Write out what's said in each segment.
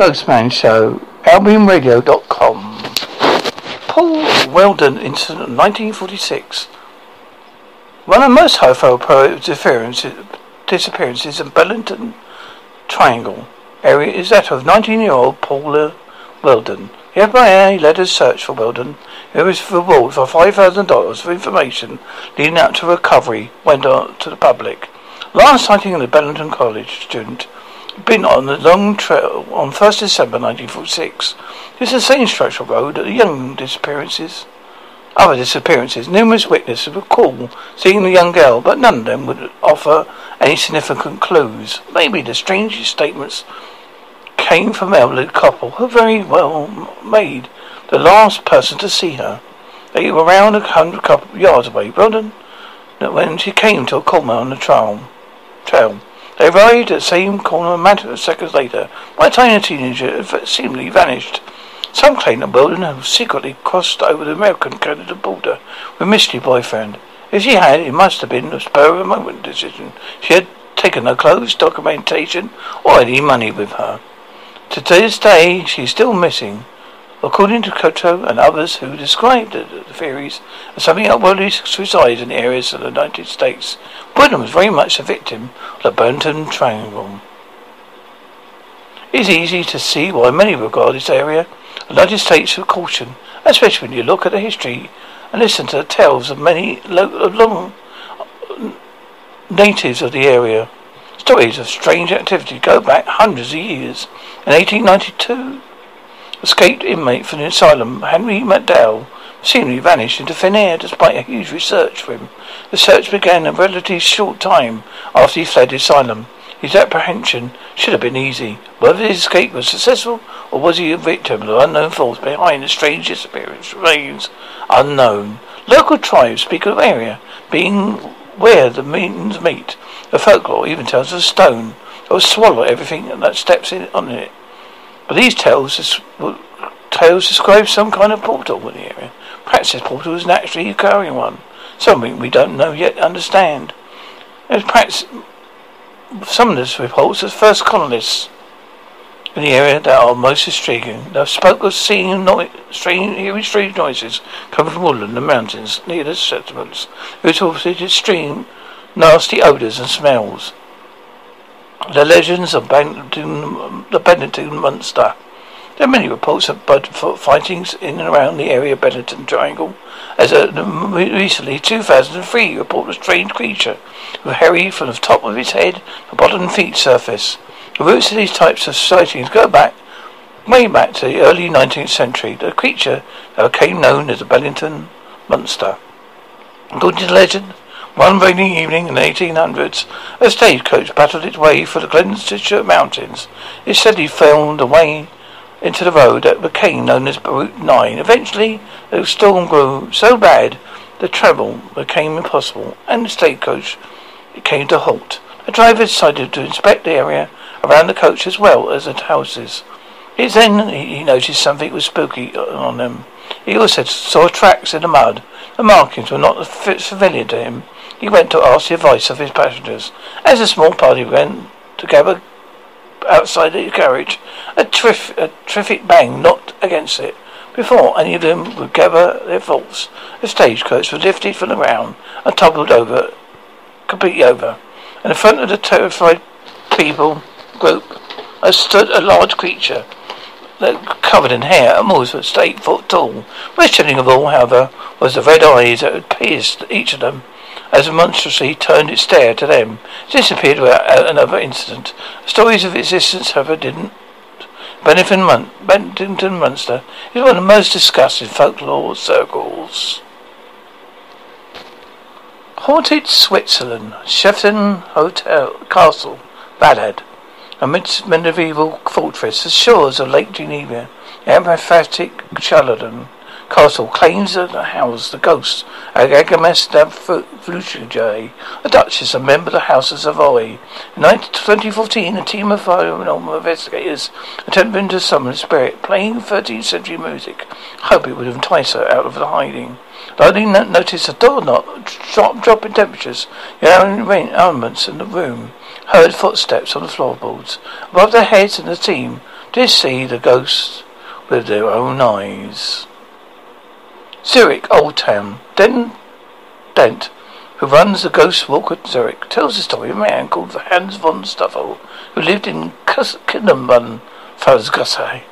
Ghostman Show, AlbionRadio.com. Paul Welden incident of 1946. One of the most high-profile disappearances in Bennington Triangle area is that of 19-year-old Paula Welden. The FBI led a search for Welden. It was reward for $5,000 for information leading up to recovery went on to the public. Last sighting of the Bennington College student been on the long trail on 1st December 1946. This is the same stretch of road that the young disappearances, other disappearances. Numerous witnesses recall seeing the young girl, but none of them would offer any significant clues. Maybe the strangest statements came from elderly couple who very well made the last person to see her. They were around a hundred couple yards away. Roland, when she came to a corner on the trail, trail. They arrived at the same corner a matter of seconds later. My tiny teenager had seemingly vanished. Some claim that Welden had secretly crossed over the American-Canada border with mystery boyfriend. If she had, it must have been a spur of a moment decision. She had taken her clothes, documentation, or any money with her. To this day, she is still missing. According to Koto and others who described the, the theories of something upwardly suicides in areas of the United States, Woodham was very much a victim of the Burnton Triangle. It is easy to see why many regard this area the United States with caution, especially when you look at the history and listen to the tales of many long natives of the area. Stories of strange activity go back hundreds of years. In 1892, Escaped inmate from the asylum, Henry McDowell, seemingly vanished into thin air despite a huge research for him. The search began a relatively short time after he fled the asylum. His apprehension should have been easy. Whether his escape was successful, or was he a victim of unknown force behind the strange disappearance remains unknown. Local tribes speak of the area being where the means meet. The folklore even tells of a stone that will swallow everything that steps in on it. But these tales, tales describe some kind of portal in the area. Perhaps this portal is naturally occurring one. Something we don't know yet understand. There's perhaps some of this reports as first colonists in the area that are most intriguing. They spoke of seeing no- strange, hearing strange noises coming from woodland and mountains near the settlements. Was extreme, nasty odours and smells. The legends of Bennington, the Bennington Monster. There are many reports of Bigfoot fightings in and around the area of Bennington Triangle. As a, recently, 2003, report a strange creature with hairy from the top of its head to bottom feet surface. The roots of these types of sightings go back way back to the early 19th century. The creature became known as the Bennington Monster. According to the legend, one rainy evening in the 1800s, a stagecoach battled its way through the Gloucestershire mountains. It steadily found a way into the road that became known as Route 9. Eventually, the storm grew so bad that travel became impossible, and the stagecoach came to a halt. The driver decided to inspect the area around the coach as well as the houses. It then he noticed something was spooky on them. He also saw tracks in the mud. The markings were not familiar to him. He went to ask the advice of his passengers. As a small party went together outside the carriage, a, a terrific bang knocked against it. Before any of them could gather their thoughts, the stagecoach was lifted from the ground and toppled over, completely over. In front of the terrified people group, uh, stood a large creature covered in hair and was eight foot tall. Most chilling of all, however, was the red eyes that had pierced each of them as a monstrously turned its stare to them. It disappeared without uh, another incident. Stories of its existence, however, didn't. Bennington, Mon- Bennington Monster is one of the most discussed in folklore circles. Haunted Switzerland, Shefton Hotel Castle, Baghdad, a medieval fortress, the shores of Lake Geneva, emphatic Charlatan castle claims to house the ghost of Agames Fluctuae, a duchess, a member of the House of Savoy. In 2014, a team of paranormal investigators attempted to summon a spirit, playing 13th century music, hoping it would entice her out of the hiding. They noticed a door knock, drop, drop in temperatures, elements in the room, heard footsteps on the floorboards. Above their heads and the team did see the ghosts with their own eyes. Zurich Old Town. Den Dent, who runs the Ghost Walk at Zurich, tells the story of a man called Hans von Stuffel, who lived in Kindermann, Pfalzgasse.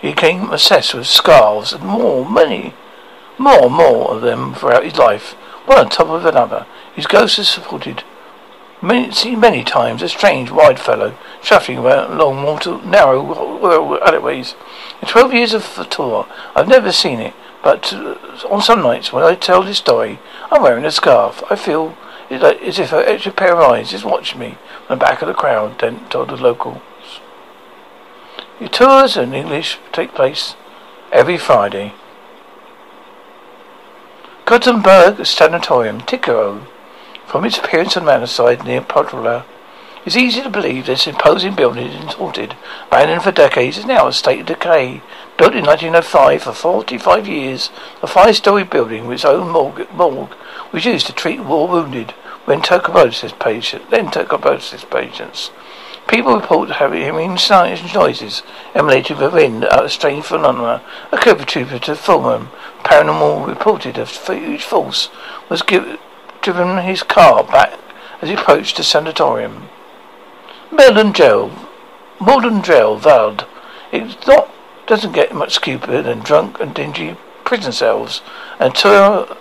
He became obsessed with scarves and more, many, more and more of them throughout his life, one on top of another. His ghost is supported many, seen many times a strange, wide fellow shuffling along mortal, narrow alleyways. In twelve years of the tour, I've never seen it, but uh, on some nights when I tell this story, I'm wearing a scarf. I feel as if an extra pair of eyes is watching me from the back of the crowd, Dent told the locals. Your tours in English take place every Friday. Gothenburg Sanatorium, Ticaro. From its appearance on the manor side near Podrola, it's easy to believe this imposing building is haunted. Abandoned for decades, is now a state of decay. Built in 1905 for 45 years, a five-story building with its own morgue, morgue was used to treat war wounded when tuberculosis patients, then tuberculosis patients. People report having hearing noises emanating from within out of strange phenomena. A cobra trooper to Fulham, paranormal reported a huge force was give, driven his car back as he approached the sanatorium. Melon Gel, Modern Gel, Vald. It's not, doesn't get much stupider than drunk and dingy prison cells and tour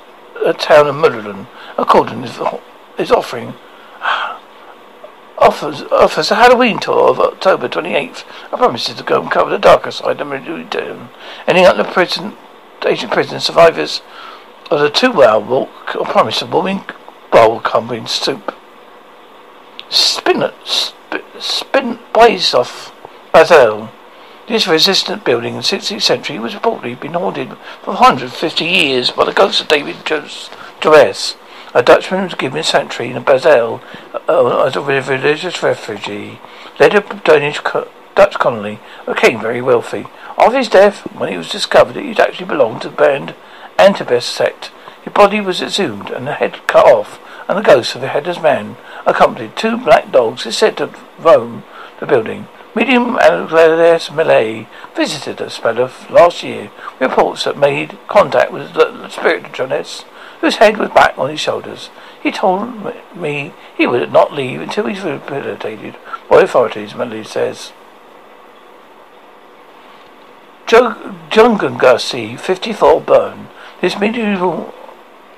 a town of Mudderland, according to his offering offers offers a Halloween tour of October 28th. I promise to go and cover the darker side of Town. Any other prison, Asian prison survivors of the two-hour walk, I promise a warming bowl covering soup. Spin, spin, spin, blaze off Basel. This resistant building in the 16th century was reportedly been haunted for 150 years by the ghost of David Joris. A Dutchman who was given sanctuary in Basel uh, as a religious refugee, led a Danish co- Dutch colony, became very wealthy. After his death, when it was discovered that he'd actually belonged to the band Antabus sect, his body was exhumed and the head cut off, and the ghost of the headless man, accompanied two black dogs, is said to roam the building. Medium Alexis Malay visited us last year. Reports that made contact with the spirit of Jonas whose head was back on his shoulders. He told me he would not leave until he he's rehabilitated by authorities, Melly says. Jungangassi, 54 Bern. This medieval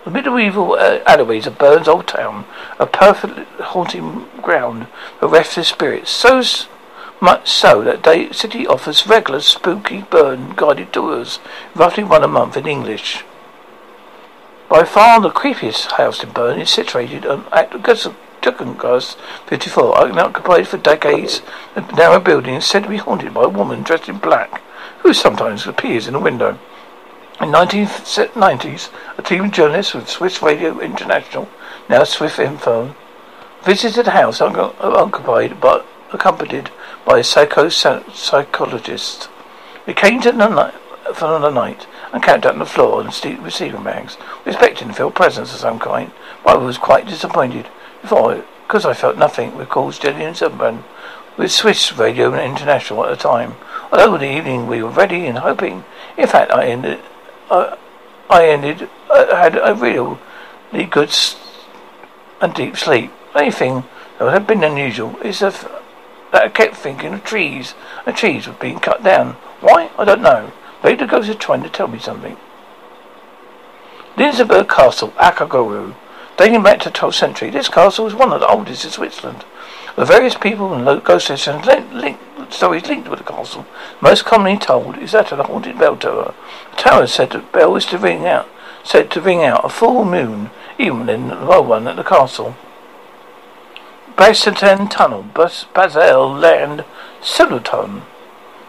the medieval uh, alleyways of Bern's old town a perfect haunting ground for restless spirits. So much so that the city offers regular spooky Bern guided tours, roughly one a month in English. By far the creepiest house in Bern is situated on Juckengas 54, occupied for decades. The narrow building is said to be haunted by a woman dressed in black, who sometimes appears in a window. In the 1990s, a team of journalists with Swiss Radio International, now Swiss Info, visited the house occupied but accompanied by a psycho psychologist. We came to the for another night and camped out on the floor and steeped with bags, expecting to feel presence of some kind, but I was quite disappointed. Before, because I felt nothing, we recalls Gillian Sunburn, with Swiss Radio and International at the time. Although in the evening we were ready and hoping, in fact, I ended, I, I ended, I had a really good and deep sleep. Anything that had been unusual is that I kept thinking of trees, and trees were being cut down. Why? I don't know. Maybe the ghost is trying to tell me something. Linsenberg Castle, Akaguru. Dating back to the 12th century, this castle is one of the oldest in Switzerland. The various people and ghost legends link, link, stories linked with the castle, most commonly told, is that of the haunted bell tower. The tower said the bell is to ring out, said to ring out a full moon, even in the low one at the castle. Bastenton Tunnel, Basel Land, Siluton.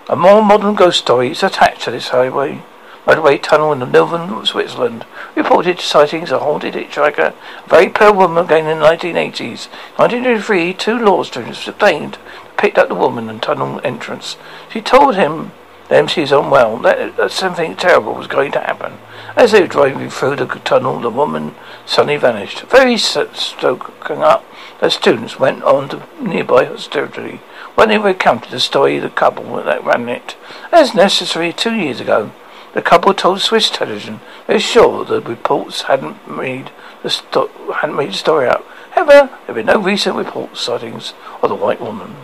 A more modern ghost story is attached to this highway. Motorway tunnel in the northern Switzerland. Reported sightings of a haunted hitchhiker, a very pale woman again in the 1980s. 1983, two law students obtained picked up the woman in tunnel entrance. She told him The MC is unwell. That, that something terrible was going to happen. As they were driving through the tunnel, the woman suddenly vanished. Very stoking up, the students went on to nearby hostelry when they recounted the story of the couple that ran it. As necessary, two years ago, the couple told Swiss television they were sure the reports hadn't made the sto- hadn't made the story up. However, there have been no recent reports sightings of the white woman.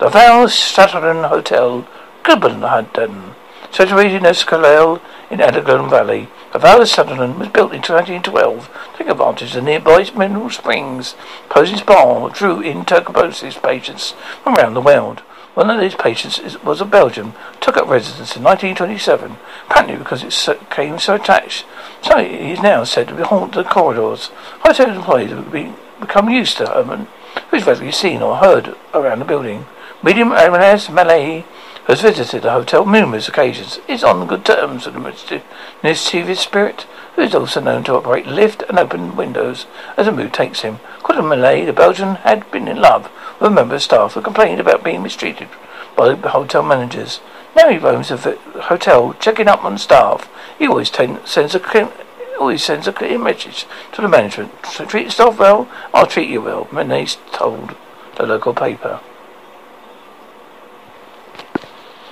The Val Saturn Hotel, Copenhagen, situated in Escalale in Elgin Valley. The Val Sutherland was built in 1912 to take advantage of the nearby mineral springs. Posing Spa drew in tuberculosis patients from around the world. One of these patients was a Belgian, took up residence in 1927, apparently because it came so attached. So he is now said to haunt the corridors. Hotel employees have become used to um, Herman, who is rarely seen or heard around the building. Medium Agnes Malay has visited the hotel numerous occasions, is on good terms with the mischievous spirit, who is also known to operate lift and open windows as the mood takes him. According to Malay, the Belgian had been in love with a member of staff who complained about being mistreated by the hotel managers. Now he roams the hotel, checking up on staff. He always sends a always sends a clear message to the management. So treat staff well, I'll treat you well, Malay told the local paper.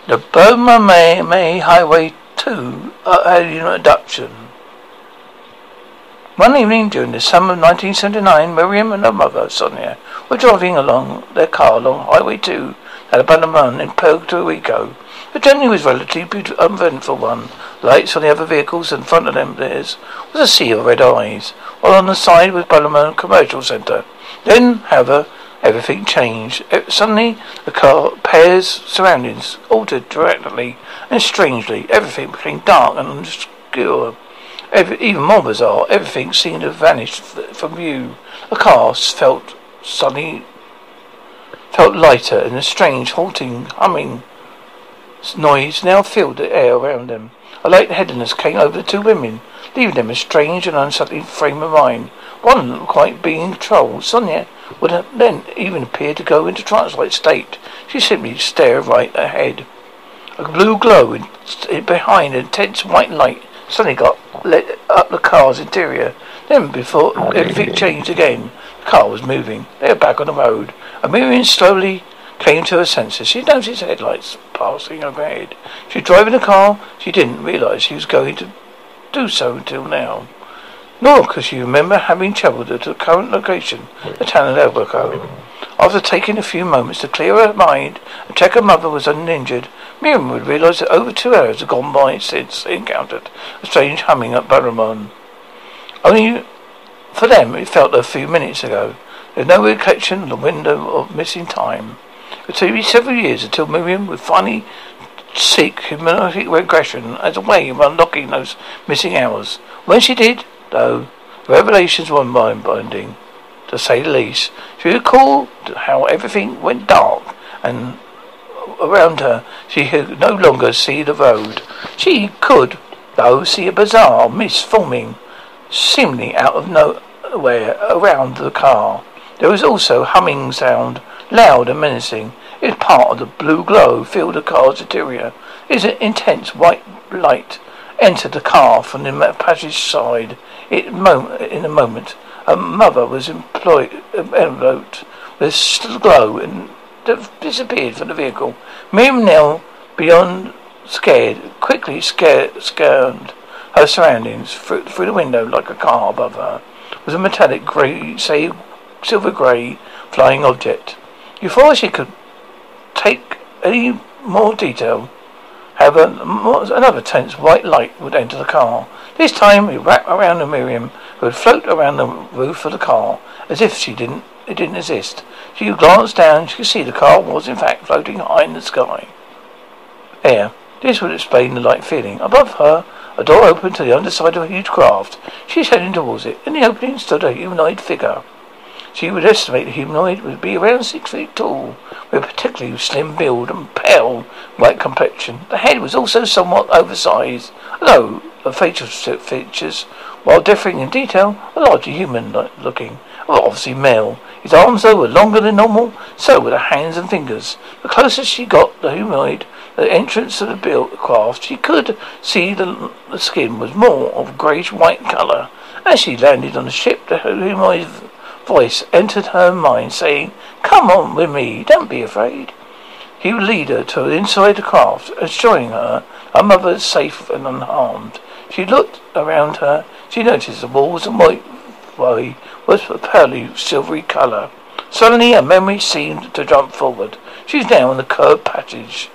The Burma May, May Highway 2 uh, had an introduction. One evening during the summer of 1979, Miriam and her mother, Sonia, were driving along their car along Highway 2 at Abanaman in Puerto Rico. The journey was relatively uneventful one. Lights on the other vehicles in front of them there was a sea of red eyes, while on the side was Balaman Commercial Centre. Then, however, Everything changed. Uh, suddenly, the car pair's surroundings altered dramatically and strangely. Everything became dark and obscure. Every, even more bizarre, everything seemed to have vanished from view. The car felt suddenly felt lighter, and a strange, halting, humming noise now filled the air around them. A light headedness came over the two women, leaving them a strange and unsettling frame of mind. One quite being in control. Sonia would then even appear to go into trance-like state. She simply stared right ahead. A blue glow in, in behind an intense white light suddenly got lit up the car's interior. Then, before everything changed again, the car was moving. They were back on the road. A Miriam slowly came to her senses. She noticed headlights passing overhead. She was driving the car. She didn't realize she was going to do so until now nor could she remember having travelled to the current location, the town of Albuquerque. After taking a few moments to clear her mind and check her mother was uninjured, Miriam would realise that over two hours had gone by since they encountered a strange humming at Barramon. Only for them it felt a few minutes ago. There was no recollection of the window of missing time. It would be several years until Miriam would finally seek hypnotic regression as a way of unlocking those missing hours. When she did, though revelations were mind-binding, to say the least. She recalled how everything went dark and around her she could no longer see the road. She could, though, see a bizarre mist forming, seemingly out of nowhere, around the car. There was also humming sound, loud and menacing. It was part of the blue glow filled the car's interior. It was an intense white light entered the car from the passage side. It in a moment, a mother was employed, enveloped with glow and disappeared from the vehicle. Miriam Nell, beyond scared, quickly scared, scanned her surroundings through, through the window like a car above her was a metallic grey, say silver grey, flying object. Before she could take any more detail, However, another tense white light would enter the car. This time it wrapped around Miriam, who would float around the roof of the car, as if she didn't it didn't exist. She glanced down, she could see the car was in fact floating high in the sky. Air. This would explain the light feeling. Above her, a door opened to the underside of a huge craft. She was heading towards it. In the opening stood a humanoid figure. She would estimate the humanoid would be around six feet tall, with a particularly slim build and pale white complexion. The head was also somewhat oversized, although the facial features, while differing in detail, were largely human-looking. Well, obviously male. His arms, though, were longer than normal, so were the hands and fingers. The closer she got the humanoid, the entrance of the built craft, she could see the, the skin was more of a greyish white colour. As she landed on the ship, the humanoid's voice entered her mind, saying, Come on with me, don't be afraid. He would lead her to inside the craft, assuring her her mother safe and unharmed. She looked around her. She noticed the walls and white way was a pearly silvery colour. Suddenly her memory seemed to jump forward. She was now in the curved passage.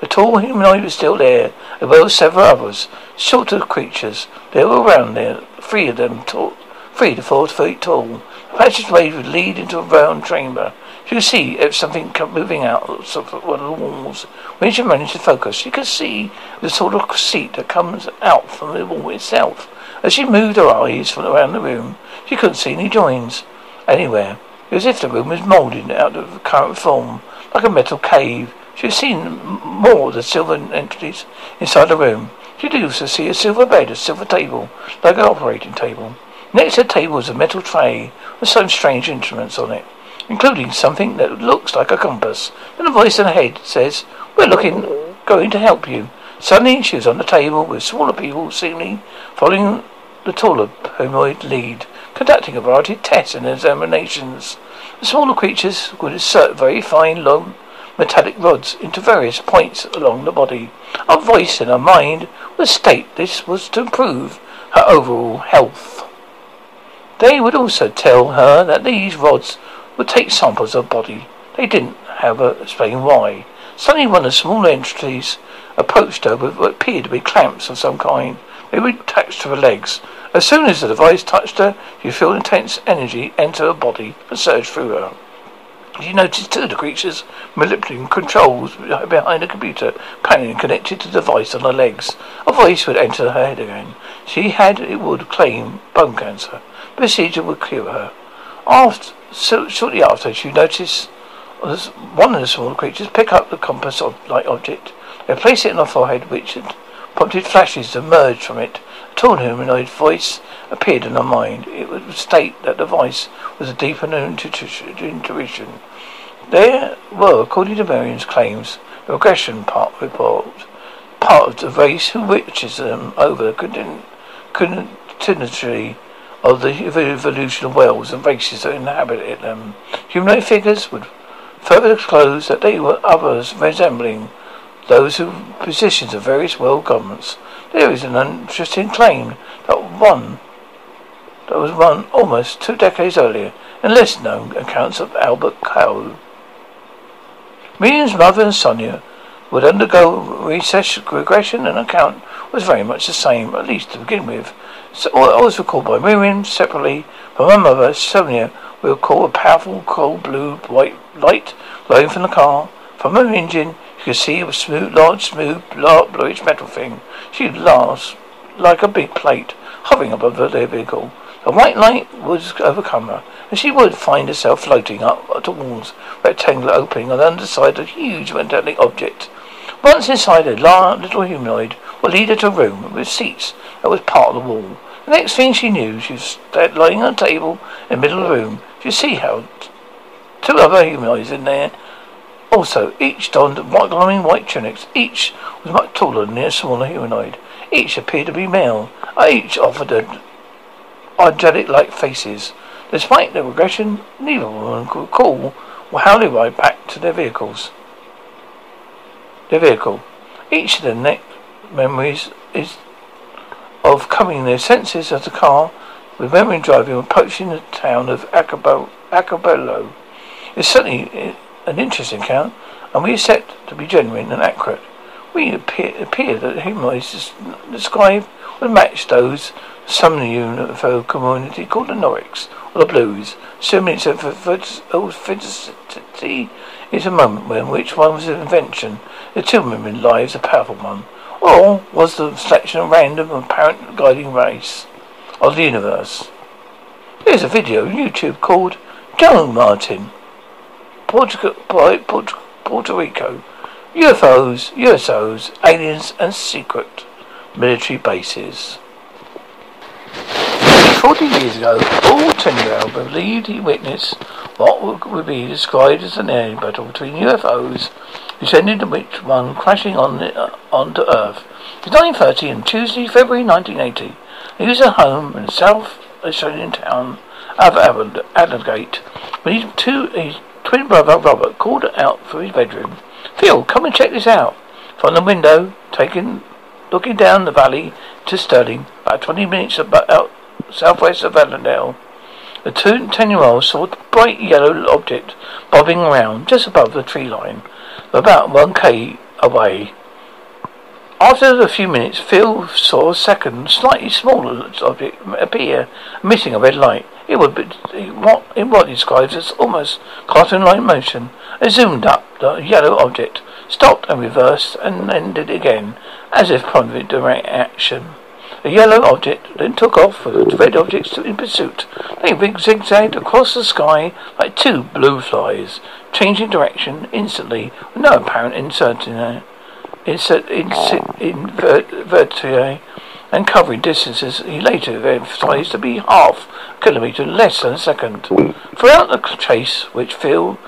The tall humanoid was still there, as well as several others, shorter creatures. They were around there, three of them tall, three to four feet tall. The passageway would lead into a round chamber. She see if something kept moving out of one of the walls. When she managed to focus, she could see the sort of seat that comes out from the wall itself. As she moved her eyes from around the room, she couldn't see any joins anywhere. It was as if the room was moulded out of the current form, like a metal cave. She had seen more of the silver entities inside the room. She did also see a silver bed, a silver table, like an operating table. Next to the table was a metal tray with some strange instruments on it including something that looks like a compass. Then a voice in her head says, We're looking, going to help you. Suddenly she was on the table with smaller people seemingly following the taller humanoid lead, conducting a variety of tests and examinations. The smaller creatures would insert very fine, long, metallic rods into various points along the body. A voice in her mind would state this was to improve her overall health. They would also tell her that these rods would take samples of body. They didn't, however, explain why. Suddenly one of the small entities approached her with what appeared to be clamps of some kind. They were attached to her legs. As soon as the device touched her, she felt intense energy enter her body and surge through her. She noticed two of the creatures manipulating controls behind a computer panel connected to the device on her legs. A voice would enter her head again. She had, it would claim, bone cancer. Procedure would cure her. After, so shortly after, she noticed one of the small creatures pick up the compass-like object. They place it on her forehead, which had prompted flashes to emerge from it. A tall humanoid voice appeared in her mind. It would state that the voice was a deeper intuition. There were, according to Marion's claims, the regression part report, part of the race who witches them over the continually of the evolution of worlds and races that inhabited them. Um, humanoid figures would further disclose that they were others resembling those who positions of various world governments. There is an interesting claim that one that was run almost two decades earlier in less known accounts of Albert Coe. Miriam's mother and Sonia would undergo regression and account was very much the same, at least to begin with. So, I was recalled by Miriam separately from my mother, Sonia, we recall a powerful cold blue white light glowing from the car. From her engine, you could see a smooth, large, smooth, bluish metal thing. She lasts like a big plate hovering above their vehicle. The white light would overcome her, and she would find herself floating up towards a rectangular opening on the underside of a huge metallic object. Once inside a large little humanoid would lead her to a room with seats that was part of the wall. The next thing she knew, she was lying on a table in the middle of the room. She see how two other humanoids in there. Also, each donned white, glowing white tunics. Each was much taller than the smaller humanoid. Each appeared to be male. Each offered a angelic-like faces. Despite their regression, neither them could recall how they ride back to their vehicles. Their vehicle. Each of their neck memories is of coming in their senses of the car, remembering driving approaching the town of Acapulco. It's certainly eh, an interesting account, and we accept to be genuine and accurate. We appear, appear that the humanoids described would match those some of the UFO community called the Nordics, or the Blues. Assuming its authenticity is a moment when which one was an invention, the two women lives a powerful one. Or was the selection a random apparent guiding race of the universe? Here's a video on YouTube called Joe Martin, Puerto, Puerto Rico, UFOs, USOs, aliens and secret military bases. Forty years ago, Paul Tenenbaum believed he witnessed what would be described as an air battle between UFOs, which ended with one crashing on the, uh, onto Earth. It's 9.30 on Tuesday, February 1980. He was at home in South Australian town of Adelaide when his, two, his twin brother Robert called out from his bedroom. Phil, come and check this out. From the window, taking, looking down the valley to Stirling, about 20 minutes about, out southwest of Avondale, the two ten-year-olds saw a bright yellow object bobbing around just above the tree line, about one k away. After a few minutes, Phil saw a second, slightly smaller object appear, emitting a red light. It would be what in what describes as almost cartoon-like motion. It zoomed up the yellow object, stopped and reversed, and ended again, as if from direct action. The yellow object then took off the red objects in pursuit. They zigzagged across the sky like two blue flies, changing direction instantly with no apparent uncertainty. Insert, insert, and covering distances he later emphasized to be half a kilometre less than a second. Throughout the chase, which Phil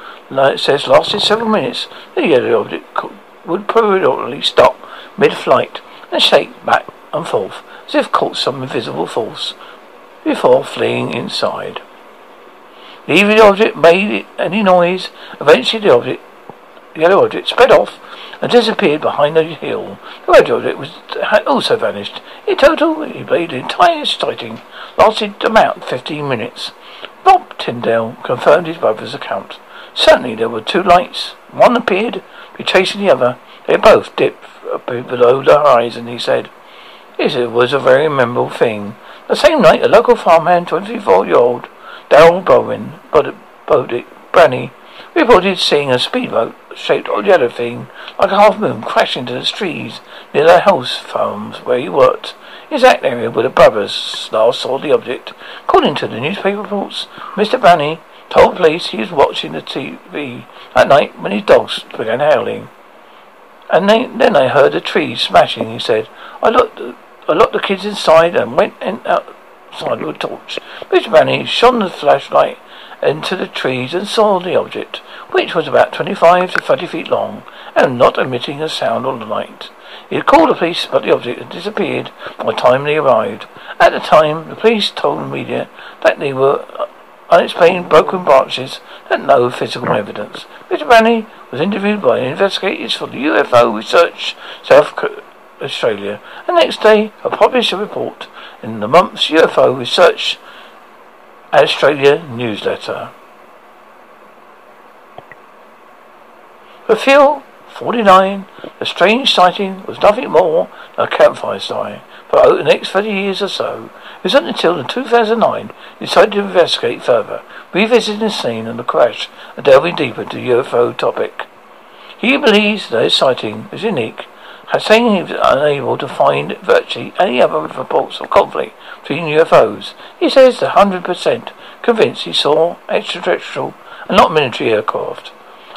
says lasted several minutes, the yellow object would periodically stop mid-flight and shake back and forth as if caught some invisible force before fleeing inside. The object made any noise. Eventually the object, the yellow object sped off and disappeared behind a hill. The red object was had also vanished. In total, he played the entire sighting, lasted about fifteen minutes. Bob Tyndall confirmed his brother's account. Certainly there were two lights. One appeared to be chasing the other. They both dipped below the horizon, he said. It was a very memorable thing. The same night, a local farmhand, 24-year-old Darrell Bowen, Bodick, Branny, reported seeing a speedboat shaped yellow thing like a half moon crash into the trees near the house farms where he worked. Exact area where the brothers last saw the object. According to the newspaper reports, Mr. Branny told police he was watching the TV that night when his dogs began howling. And they, then I heard the trees smashing, he said. I looked I locked the kids inside and went in outside with a torch. Mr. Branny shone the flashlight into the trees and saw the object, which was about 25 to 30 feet long and not emitting a sound or light. He had called the police, but the object had disappeared by the time they arrived. At the time, the police told the media that they were uh, unexplained broken branches and no physical evidence. Mr. Branny was interviewed by investigators for the UFO Research South Australia. The next day, I published a report in the month's UFO Research Australia newsletter. For Phil, 49, the strange sighting was nothing more than a campfire sign. For over the next 30 years or so, it was not until in 2009 he decided to investigate further, revisiting the scene of the crash and delving deeper into the UFO topic. He believes that his sighting is unique saying he was unable to find virtually any other reports of conflict between UFOs. He says 100% convinced he saw extraterrestrial and not military aircraft.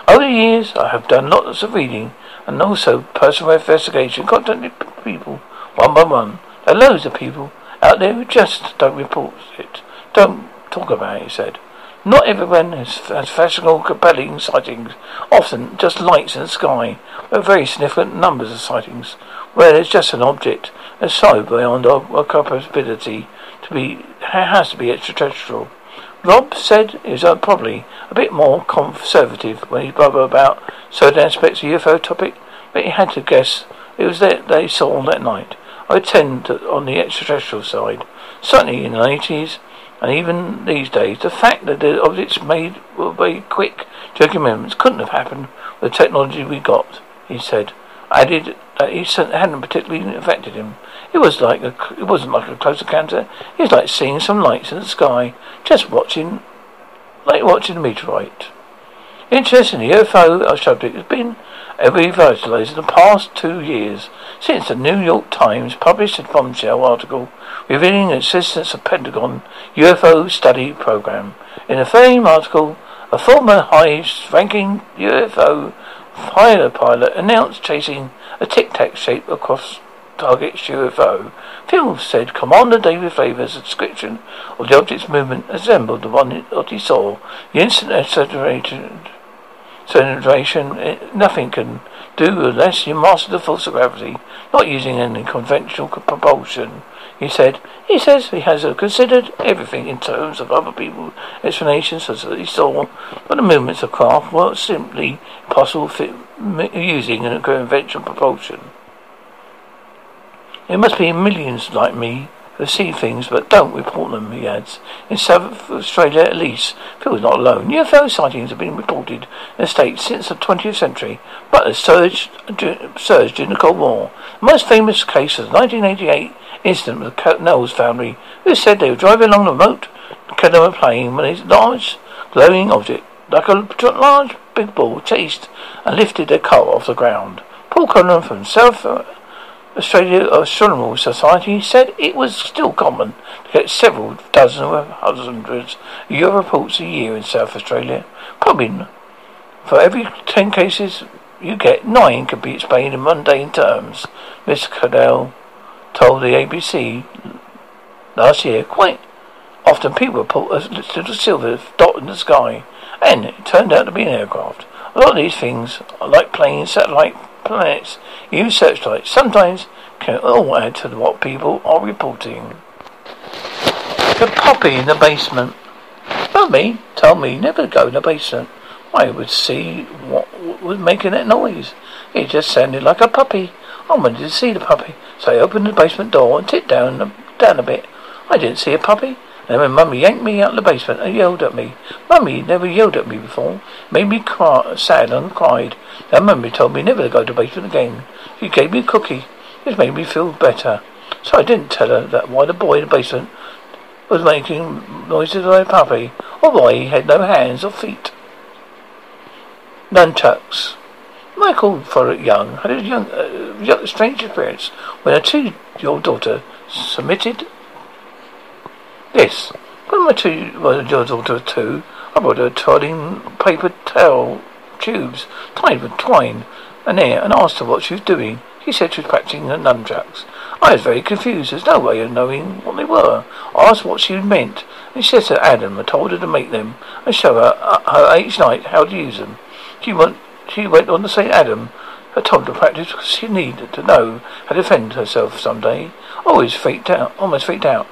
Over the years, I have done lots of reading and also personal investigation, contacted people one by one. There are loads of people out there who just don't report it, don't talk about it, he said. Not everyone has, has fascinating, compelling sightings. Often just lights in the sky, but very significant numbers of sightings where there's just an object that's so beyond our, capability to be has to be extraterrestrial. Rob said he was uh, probably a bit more conservative when he brother about certain aspects of UFO topic, but he had to guess it was that they saw on that night. I tend to, on the extraterrestrial side. Certainly in the 80s, and even these days, the fact that the objects made were very quick jerky movements couldn't have happened with the technology we got, he said. Added that uh, he hadn't particularly affected him. It was like a, it wasn't like a close encounter. It was like seeing some lights in the sky, just watching, like watching a meteorite. Interestingly, UFO subject has been revitalized in the past two years since the New York Times published a bombshell article revealing the existence of Pentagon UFO study program. In the same article, a former high-ranking UFO fighter pilot announced chasing a tic tac shape across target UFO. Phil said Commander David Fravor's description of the object's movement resembled the one that he saw. The instant acceleration, acceleration eh, nothing can do unless you master the force of gravity, not using any conventional propulsion. He said, he says he has considered everything in terms of other people's explanations as he saw, but the movements of craft were simply impossible using a conventional propulsion. There must be millions like me who see things but don't report them, he adds. In South Australia at least, Phil's not alone. UFO sightings have been reported in the States since the 20th century, but have surged, surged during the Cold War. The most famous case was the 1988 incident with the Knowles family, who said they were driving along the remote Canberra plane when a large glowing object, like a large big ball, chased and lifted their car off the ground. Paul Conlon from South Australia uh, Astronomical Society said it was still common to get several dozen or hundreds of UFO reports a year in South Australia. Probably for every ten cases you get, nine can be explained in mundane terms. Mr. Cadell told the ABC last year quite often people report a little silver dot in the sky, and it turned out to be an aircraft. A lot of these things like planes, satellite planets, even searchlights, sometimes can all add to what people are reporting. The puppy in the basement. Mummy told me never go in the basement. I would see what was making that noise. It just sounded like a puppy. I wanted to see the puppy, so I opened the basement door and tipped down down a bit. I didn't see a puppy. And when Mummy yanked me out of the basement and yelled at me. Mummy never yelled at me before. Made me cry, sad and cried. Then Mummy told me never to go to the basement again. She gave me a cookie. This made me feel better. So I didn't tell her that why the boy in the basement was making noises like a puppy, or why he had no hands or feet. Nunchucks. Michael Follett Young had a young, uh, strange experience when a two-year-old daughter submitted this. When my two-year-old daughter was two, I brought her twirling paper towel tubes tied with twine and air and asked her what she was doing. She said she was practicing her nunchucks. I was very confused. There's no way of knowing what they were. I asked what she meant, and she said that Adam had told her to make them and show her, uh, her each night how to use them. She went, she went on to say Adam had told her to practice because she needed to know how to defend herself someday. I always freaked out, almost freaked out,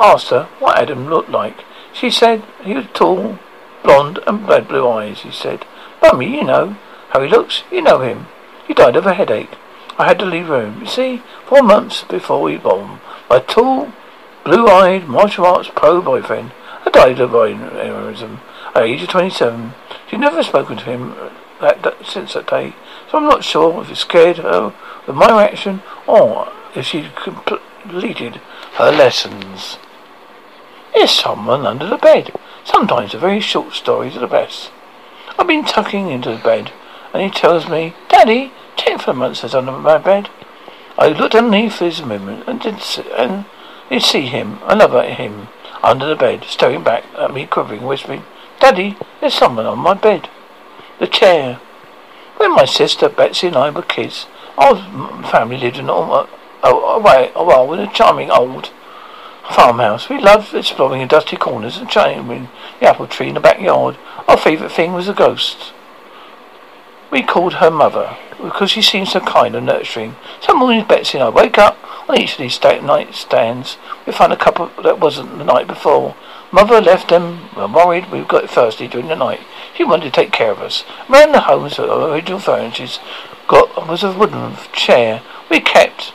asked her what Adam looked like. She said he was tall, blonde, and had blue eyes. He said, "Mummy, you know how he looks. You know him. He died of a headache." I had to leave home. You see, four months before we bomb, my tall, blue-eyed martial arts pro boyfriend had died of aneurysm at age of 27. She'd never spoken to him that, that, since that day, so I'm not sure if it scared her with my reaction or if she completed her lessons. There's someone under the bed. Sometimes the very short stories are the best. I've been tucking into the bed, and he tells me, Daddy, Ten for months says under my bed. I looked underneath for his movement and did see, and did see him, another him, under the bed, staring back at me, quivering, whispering, "Daddy, there's someone on my bed." The chair. When my sister Betsy and I were kids, our family lived in a, a, a, a while in a charming old farmhouse. We loved exploring the dusty corners and climbing the apple tree in the backyard. Our favourite thing was the ghosts. We called her mother because she seemed so kind and nurturing. Some mornings Betsy and I wake up on each of these night stands. We find a couple that wasn't the night before. Mother left them. We're worried we got thirsty during the night. She wanted to take care of us. Around the homes, our original furniture got was a wooden chair we kept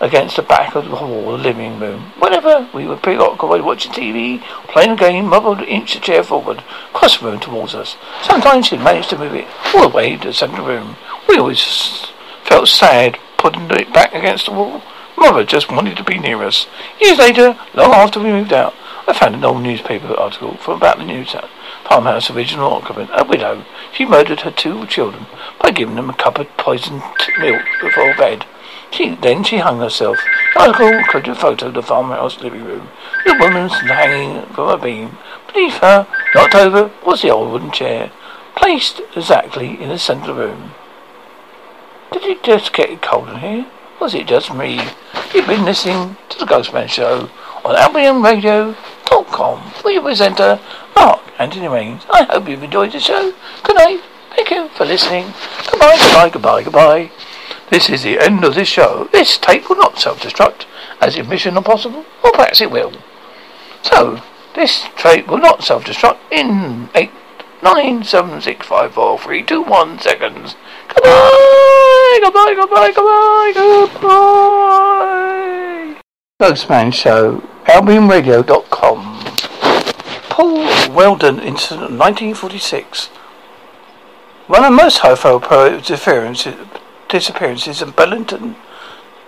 against the back of the wall of the living room. Whenever we were preoccupied watching TV, playing a game, Mother would inch the chair forward, across the room towards us. Sometimes she'd manage to move it all the way to the centre of the room. We always felt sad putting it back against the wall. Mother just wanted to be near us. Years later, long after we moved out, I found an old newspaper article from about the new farmhouse original occupant, a widow. She murdered her two children by giving them a cup of poisoned milk before bed. She then she hung herself. Article included a photo of the farmhouse living room. The woman's hanging from a beam. Beneath her, knocked over, was the old wooden chair, placed exactly in the centre of the room. Did it just get cold in here? was it just me? You've been listening to the Ghostman Show on AlbionRadio.com your presenter, Mark Anthony Rains. I hope you've enjoyed the show. Good night. Thank you for listening. Goodbye, goodbye, goodbye, goodbye. This is the end of this show. This tape will not self-destruct as if mission impossible, or perhaps it will. So, this tape will not self-destruct in eight, nine, seven, six, five, four, three, two, one seconds. Goodbye, goodbye, goodbye, goodbye, goodbye. Ghostman Show, AlbionRadio.com. Paul Welden incident, 1946. One of most high-profile disappearances in Bennington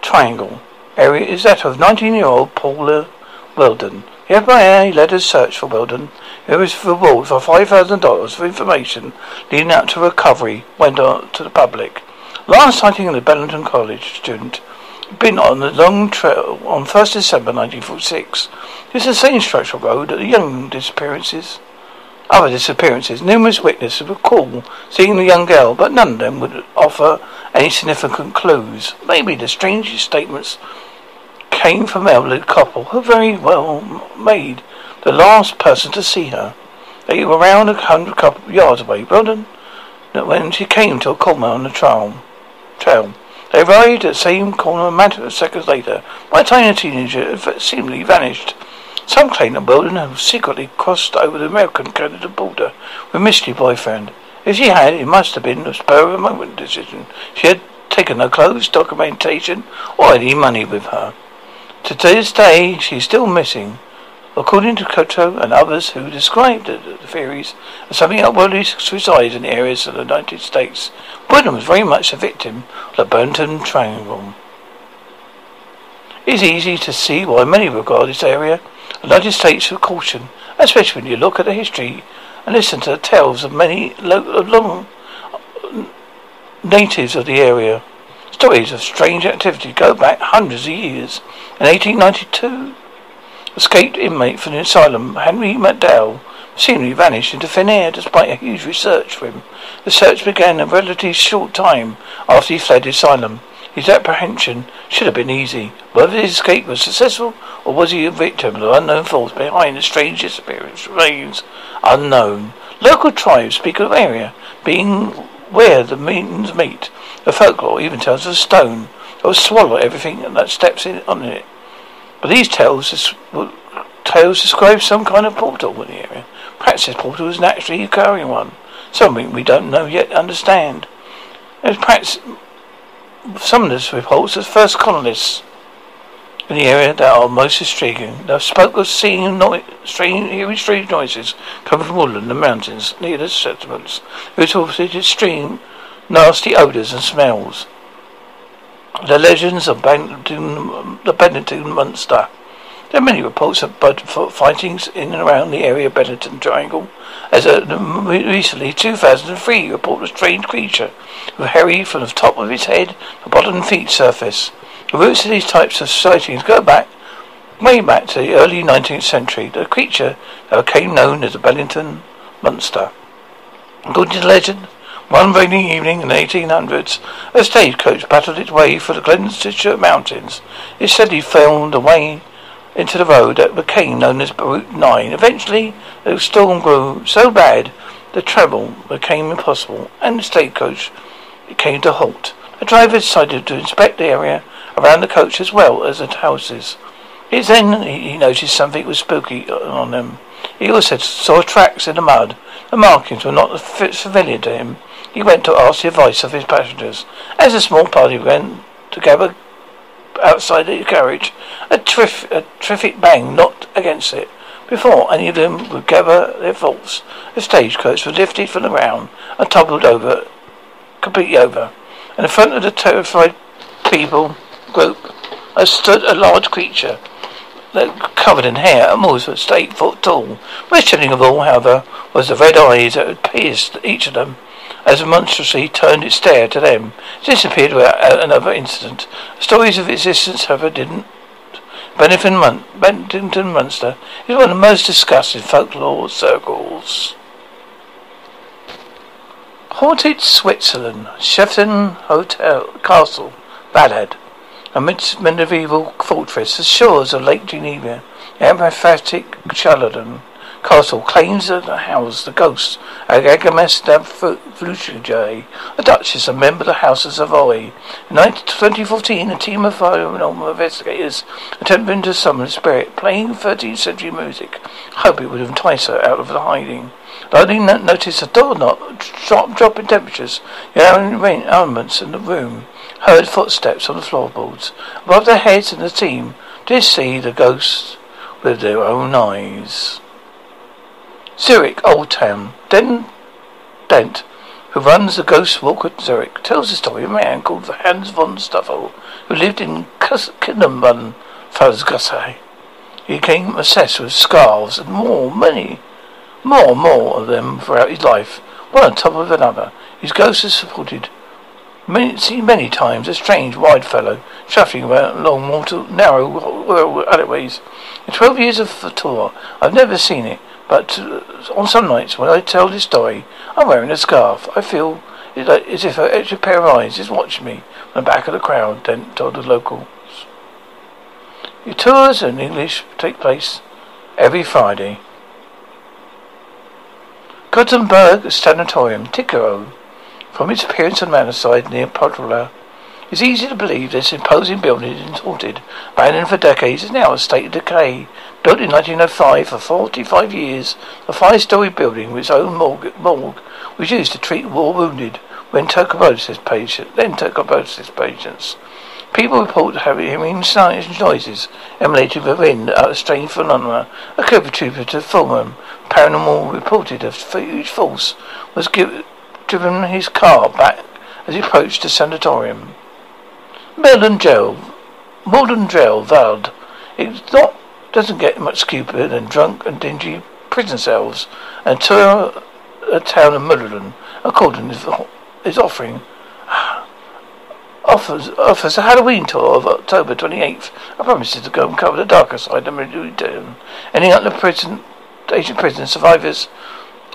Triangle area is that of 19-year-old Paula Welden. The FBI led a search for Welden. It was reward for $5,000 for information leading up to recovery went on to the public. Last sighting of the Bennington College student been on the long trail on 1st December 1946. This is the same structural road that the young disappearances other disappearances. Numerous witnesses of recall seeing the young girl, but none of them would offer any significant clues. Maybe the strangest statements came from elderly couple who very well made the last person to see her. They were around a hundred couple yards away. Welden, when she came to a corner on the trail, trail. They arrived at the same corner a matter of seconds later. My the the teenager had seemingly vanished. Some claim that Welden had secretly crossed over the American-Canada border with mystery boyfriend. If she had, it must have been a spur-of-the-moment decision. She had taken her clothes, documentation, or any money with her. To this day, she is still missing. According to Koto and others who described the, the theories of something upwardly suicides in areas of the United States, Welden was very much a victim of the Burnton Triangle. It is easy to see why many regard this area the United States with caution, especially when you look at the history and listen to the tales of many long natives of the area. Stories of strange activity go back hundreds of years. In 1892, escaped inmate from the asylum Henry McDowell seemingly vanished into thin air despite a huge research for him. The search began a relatively short time after he fled the asylum. His apprehension should have been easy. Whether his escape was successful, or was he a victim of unknown force behind the strange disappearance remains unknown. Local tribes speak of area being where the means meet. The folklore even tells of a stone that will swallow everything that steps in on it. But these tales, tales describe some kind of portal in the area. Perhaps this portal is naturally occurring one, something we don't know yet understand. Perhaps some of this reports as first colonists in the area that are most intriguing. They spoke of seeing no- strange, hearing strange noises coming from woodland and mountains near the settlements. It was extreme, nasty odours and smells. The legends of Bennington, the Bennington Monster. There are many reports of bud fightings in and around the area of Bennington Triangle. As a, recently, 2003, report of a strange creature with hairy from the top of its head to bottom feet surface. The roots of these types of sightings go back way back to the early 19th century. The creature that became known as the Bennington Monster. According to the legend, one rainy evening in the 1800s, a stagecoach battled its way through the Glastenbury mountains. It said he found a way into the road that became known as Route 9. Eventually, the storm grew so bad the travel became impossible and the stagecoach came to halt. The driver decided to inspect the area around the coach as well as the houses. It's then he noticed something was spooky on them. He also saw tracks in the mud. The markings were not familiar to him. He went to ask the advice of his passengers. As a small party went to gather outside the carriage. A, a terrific bang knocked against it. Before any of them would gather their thoughts, the stagecoach was lifted from the ground and toppled over, completely over. In front of the terrified people group, stood a large creature covered in hair and was eight foot tall. Most chilling of all, however, was the red eyes that had pierced each of them as monstrously turned its stare to them. Disappeared without uh, another incident. Stories of its existence, however, didn't. Bennington, Mun- Bennington Munster is one of the most discussed in folklore circles. Haunted Switzerland, Shefton Hotel Castle, Ballad. amidst medieval fortress, the shores of Lake Geneva, emphatic Charlatan castle claims to house the ghost of Agames a duchess, a member of the House of Savoy. In 2014, a team of paranormal investigators attempted to summon a spirit, playing 13th century music, hope it would entice her out of the hiding. They noticed a door knock, drop, drop in temperatures, the elements in the room, heard footsteps on the floorboards. Above their heads and the team did see the ghost with their own eyes. Zurich Old Town. Den Dent, who runs the Ghost Walk at Zurich, tells the story of a man called Hans von Stuffel, who lived in Kindermann, Pfalzgasse. He became obsessed with scarves and more, many, more and more of them throughout his life, one on top of another. His ghost is supported many, seen many times, a strange, wide fellow, shuffling about along mortal, narrow alleyways. In twelve years of the tour, I've never seen it, but uh, on some nights when I tell this story, I'm wearing a scarf. I feel as if an extra pair of eyes is watching me from the back of the crowd, Dent told the locals. Your tours in English take place every Friday. Gothenburg Sanatorium, Ticaro. From its appearance on manor side near Podrola, it's easy to believe this imposing building is haunted. Abandoned for decades, is now a state of decay. Built in 1905 for 45 years, the five-story building with its own morgue, morgue was used to treat war wounded when tuberculosis patients, then tuberculosis patients. People report having hearing noises emanating within a strange phenomena attributed to Fulham. Paranormal reported a huge force was give, driven his car back as he approached the sanatorium. Melon jail, Modern Gel, Vald. It's not doesn't get much stupider than drunk and dingy prison cells and tour a town of Mullen, according to is offering offers offers a Halloween tour of October 28th. I promise to go and cover the darker side of Midtown. Any other prison, Asian prison survivors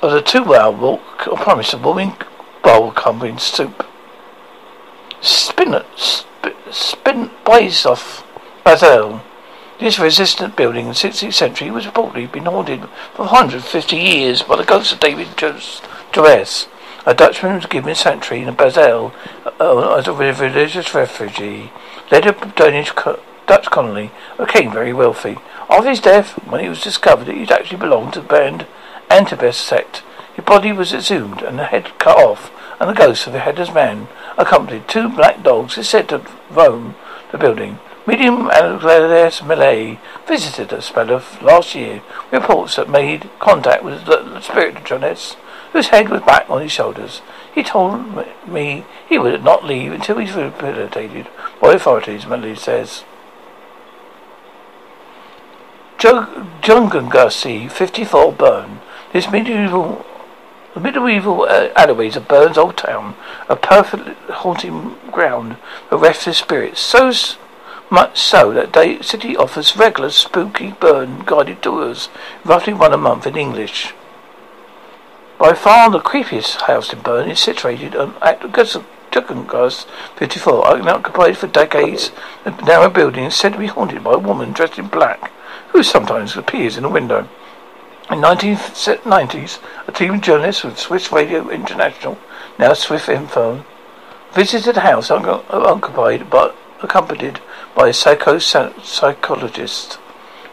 of the two-hour walk or promise a warming bowl covering soup. Spin spin, blaze off Basel. This resistant building in the 16th century was reportedly been haunted for 150 years by the ghost of David Joris, a Dutchman who was given sanctuary in Basel uh, as a religious refugee. Later, Danish co- Dutch colony became very wealthy. After his death, when it was discovered that he actually belonged to the band Antabes sect, his body was exhumed and the head cut off, and the ghost of the headless man, accompanied two black dogs, is said to roam the building. Medium Alexis Malay visited us of last year. Reports that made contact with the spirit of Jonas, whose head was back on his shoulders. He told me he would not leave until he's rehabilitated by authorities, Malay says. Jungangassi, 54 Bern. This medieval the medieval uh, alleyways of Bern's Old Town, a perfect haunting ground for restless spirits. So much so that the city offers regular spooky Bern guided tours, roughly one a month in English. By far the creepiest house in Bern is situated at Tuckengas 54, unoccupied for decades. The narrow building is said to be haunted by a woman dressed in black, who sometimes appears in a window. In the 1990s, a team of journalists with Swiss Radio International, now Swiss Info, visited a house occupied but accompanied by a psycho psychologist.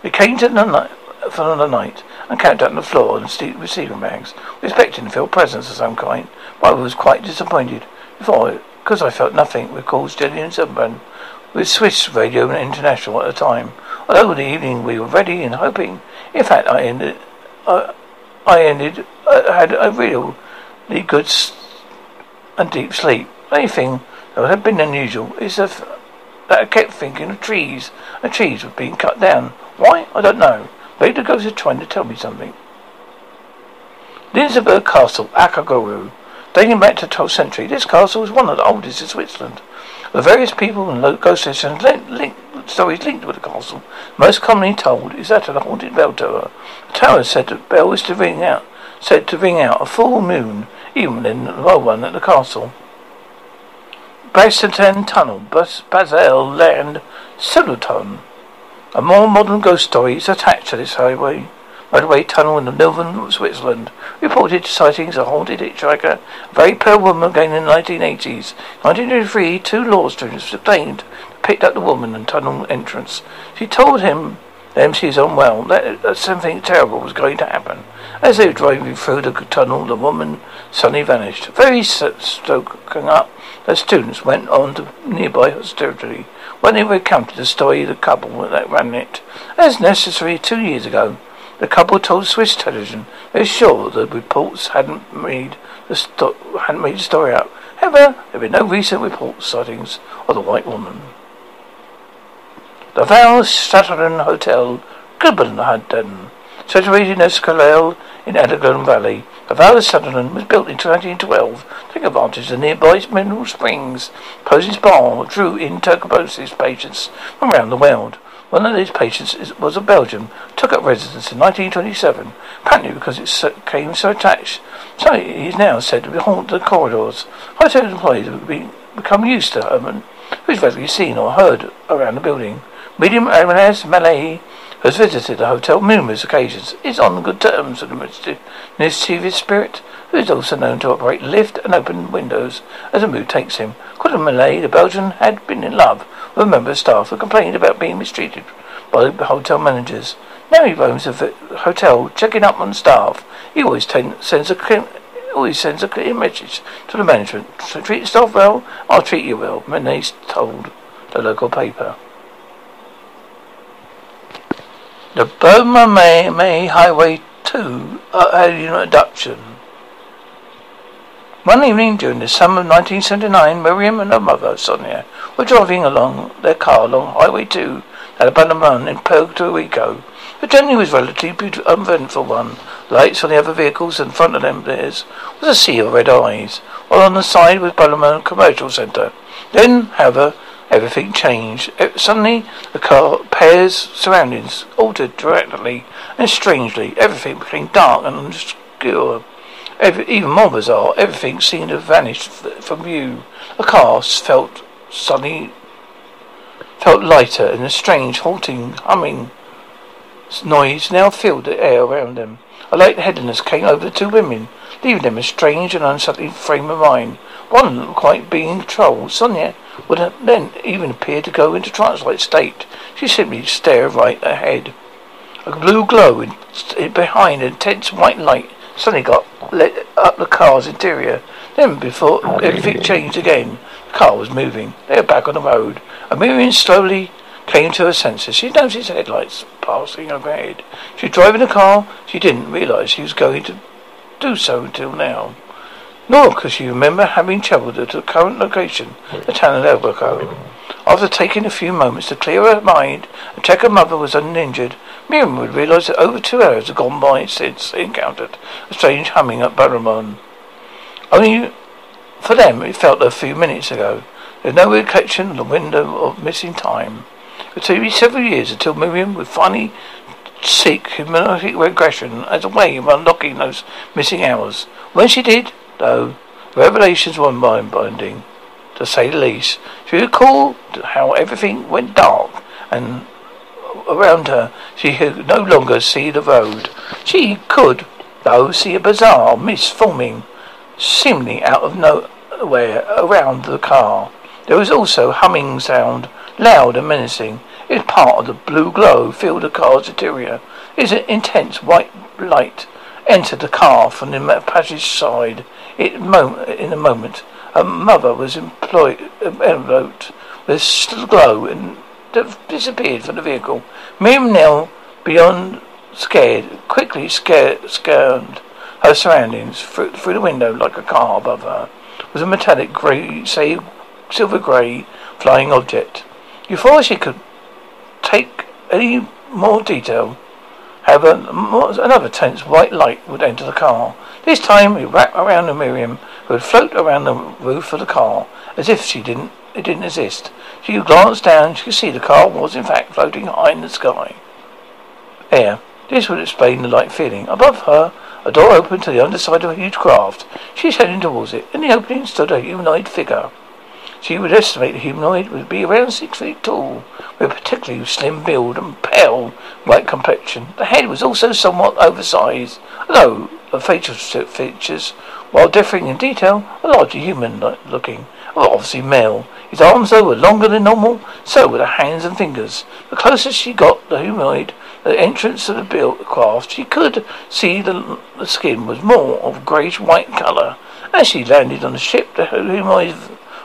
We came to the night for the night and camped out on the floor and sleep receiving bags, expecting to feel presence of some kind, but I was quite disappointed. Before, because I felt nothing, recalls Gillian Sunburn with Swiss Radio International at the time. Although in the evening we were ready and hoping. In fact, I ended, I, I ended, I had a really good and deep sleep. The only thing that would have been unusual is that I kept thinking of trees, and trees were being cut down. Why? I don't know. Maybe the ghosts are trying to tell me something. Linsenberg Castle, Akaguru. Dating back to the 12th century, this castle is one of the oldest in Switzerland. The various people and ghost legends link, link, stories linked with the castle, most commonly told, is that of the haunted bell tower. The tower said that bell is to ring out, said to ring out a full moon, even in the low one at the castle. Bassington Tunnel, Bas- Basel Land, Siluton. A more modern ghost story is attached to this highway. Motorway tunnel in the northern Switzerland. Reported sightings of a haunted hitchhiker. A very pale woman again in the 1980s. 1983, two law students obtained picked up the woman and tunnel entrance. She told him them she unwell, that, that something terrible was going to happen. As they were driving through the tunnel, the woman suddenly vanished. Very stoking up, the students went on to nearby hostelry when they recounted the story of the couple that ran it. As necessary two years ago, the couple told Swiss television they were sure the reports hadn't made the sto- hadn't made the story up. However, there were no recent reports sightings of the white woman. The Val Saturn Hotel, Copenhagen, situated in Escalale in Elgin Valley. The Val Saturn was built in 1912 to take advantage of the nearby mineral springs. Posey's Bar drew in tuberculosis patients from around the world. One of these patients was a Belgian, took up residence in 1927, apparently because it came so attached. So he is now said to haunt the corridors. Hotel employees have become used to Herman, who is rarely seen or heard around the building. Medium Ernest Malay has visited the hotel numerous occasions, is on good terms with the mischievous spirit, who is also known to operate lift and open windows as the mood takes him. According to Malay, the Belgian had been in love with a member of staff who complained about being mistreated by the hotel managers. Now he roams the hotel, checking up on staff. He always t- sends a always sends a clear message to the management. So treat staff well, I'll treat you well, Malay told the local paper. The Burma May, May Highway 2 uh, had an introduction. One evening during the summer of 1979, Miriam and her mother, Sonia, were driving along their car along Highway 2 at Bannerman in Puerto Rico. The journey was relatively uneventful one. Lights on the other vehicles in front of them there was a sea of red eyes, while on the side was Bannerman Commercial Centre. Then, however, Everything changed. Uh, suddenly, the car pair's surroundings altered dramatically and strangely. Everything became dark and obscure. Every, even more bizarre, everything seemed to have vanished from view. The car felt suddenly felt lighter, and a strange, halting, humming noise now filled the air around them. A lightheadedness came over the two women, leaving them in a strange and unsettling frame of mind. One quite being controlled. Sonia would then even appear to go into trance-like state. She simply stared right ahead. A blue glow in, in behind intense white light suddenly got lit up the car's interior. Then, before everything changed again, the car was moving. They were back on the road. A Miriam slowly came to her senses. She noticed headlights passing overhead. She was driving the car. She didn't realize she was going to do so until now nor could she remember having travelled to the current location, the town of Albuquerque. After taking a few moments to clear her mind and check her mother was uninjured, Miriam would realise that over two hours had gone by since they encountered a strange humming at Barramon. Only for them it felt a few minutes ago. There was no recollection of the window of missing time. It would be several years until Miriam would finally seek hypnotic regression as a way of unlocking those missing hours. When she did, though revelations were mind-binding, to say the least. She recalled how everything went dark and around her she could no longer see the road. She could, though, see a bizarre mist forming, seemingly out of nowhere, around the car. There was also humming sound, loud and menacing. It was part of the blue glow filled the car's interior. It was an intense white light entered the car from the passage side. It in a moment, a mother was employed, enveloped with still glow and disappeared from the vehicle. Miriam Nell, beyond scared, quickly scared, scanned her surroundings through, through the window like a car above her was a metallic grey, say silver grey, flying object. Before she could take any more detail, However, another tense white light would enter the car. This time it wrapped around the Miriam, who would float around the roof of the car, as if she didn't it didn't exist. She glanced down, she could see the car was in fact floating high in the sky. There. This would explain the light feeling. Above her, a door opened to the underside of a huge craft. She was heading towards it. In the opening stood a humanoid figure. She would estimate the humanoid would be around six feet tall, with a particularly slim build and pale white complexion. The head was also somewhat oversized, although the facial features, while differing in detail, were largely human-looking. Obviously male. His arms, though, were longer than normal, so were the hands and fingers. The closer she got the humanoid, the entrance of the built craft, she could see the, the skin was more of a greyish-white colour. As she landed on the ship, the humanoid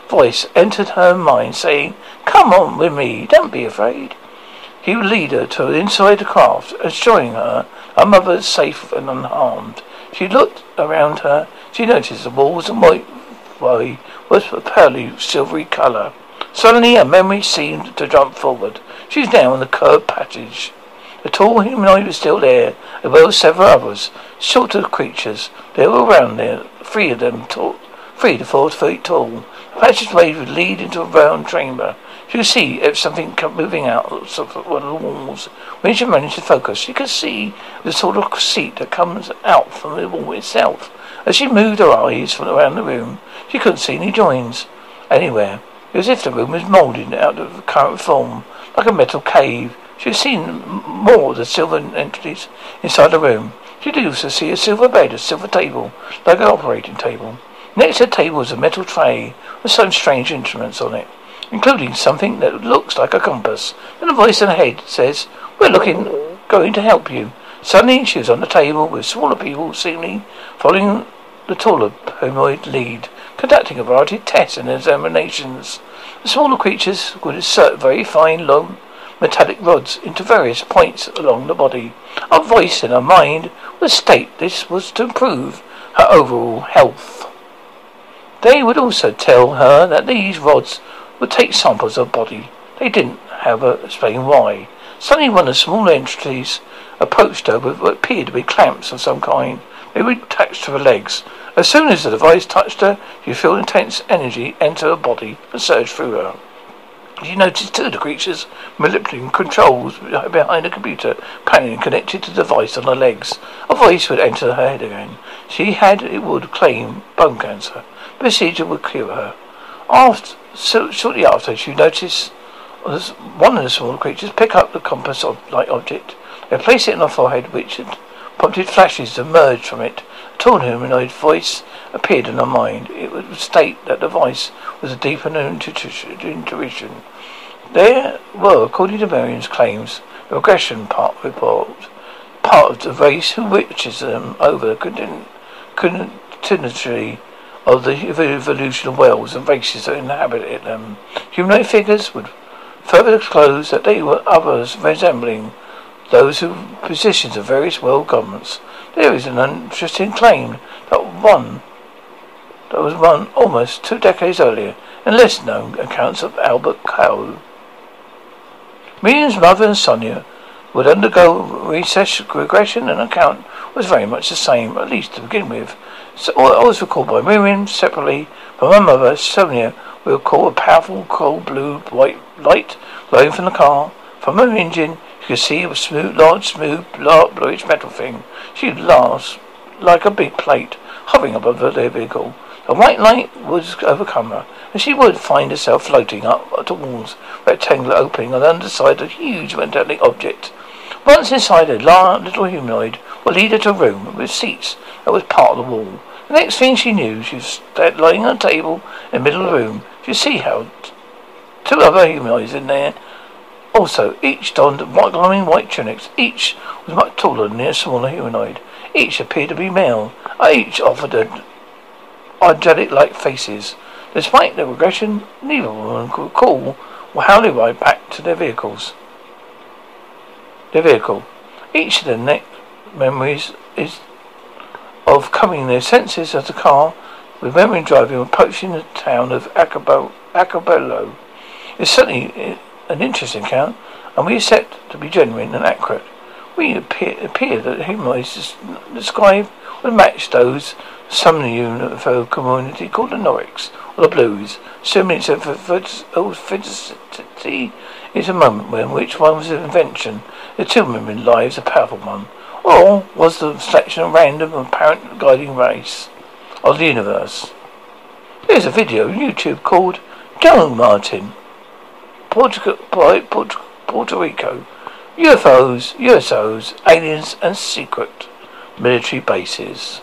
voice entered her mind, saying, Come on with me, don't be afraid. He would lead her to inside the craft, assuring her her mother is safe and unharmed. She looked around her. She noticed the walls and white way was of a pearly silvery colour. Suddenly her memory seemed to jump forward. She was now in the curved passage. The tall humanoid was still there, as well as several others, shorter creatures. They were around there, three of them tall, three to four feet tall. The passageway would lead into a round chamber. She could see if something kept moving out of one of the walls. When she managed to focus, she could see the sort of seat that comes out from the wall itself. As she moved her eyes from around the room, she couldn't see any joins anywhere. It was as if the room was moulded out of the current form, like a metal cave. She had seen more of the silver entities inside the room. She did also see a silver bed, a silver table, like an operating table. Next to the table was a metal tray with some strange instruments on it, including something that looks like a compass. Then a voice in her head says, We're looking, going to help you. Suddenly she was on the table with smaller people seemingly following the taller humanoid lead, conducting a variety of tests and examinations. The smaller creatures would insert very fine, long, metallic rods into various points along the body. A voice in her mind would state this was to improve her overall health. They would also tell her that these rods would take samples of body. They didn't, however, explain why. Suddenly one of the small entities approached her with what appeared to be clamps of some kind. They were attached to her legs. As soon as the device touched her, she felt intense energy enter her body and surge through her. She noticed two of the creatures manipulating controls behind a computer panel connected to the device on her legs. A voice would enter her head again. She had, it would claim, bone cancer The procedure would cure her. After, so shortly after, she noticed one of the small creatures pick up the compass-like object. They place it in her forehead, which had prompted flashes to emerge from it. A tall humanoid voice appeared in her mind. It would state that the voice was a deeper intuition. There were, according to Marion's claims, the regression part report, part of the race who witches them over the continuity of the evolution of whales and races that inhabited them. Um, humanoid figures would further disclose that they were others resembling those who positions of various world governments. There is an interesting claim that one that was run almost two decades earlier in less known accounts of Albert Coe. Miriam's mother and Sonia would undergo recess regression and account was very much the same, at least to begin with. So, I was recalled by Miriam separately from my mother, Sonia, we recall a powerful cold blue white light glowing from the car. From her engine, you could see a smooth, large, smooth, bluish metal thing. She laughs like a big plate hovering above the vehicle. The white light would overcome her, and she would find herself floating up towards a rectangular opening on the underside of a huge metallic object. Once inside a large little humanoid lead her to a room with seats that was part of the wall. The next thing she knew, she was lying on a table in the middle of the room. She see how two other humanoids in there also, each donned white glowing white tunics. Each was much taller than the smaller humanoid. Each appeared to be male. Each offered a angelic-like faces. Despite their regression, neither woman could recall how they ride back to their vehicles their vehicle. Each of their memories is of coming in their senses as a car, remembering driving approaching the town of Acapulco. It's certainly eh, an interesting account, and we set to be genuine and accurate. We appear, appear that the humanoids described would match those some in the UFO community called the Nordics, or the Blues. Assuming it's a fidelity is a moment when which one was an invention the two women lives a powerful one, or was the selection a random apparent guiding race of the universe? There's a video on YouTube called Joe Martin, Puerto, Puerto, Puerto Rico. UFOs, USOs, aliens, and secret military bases.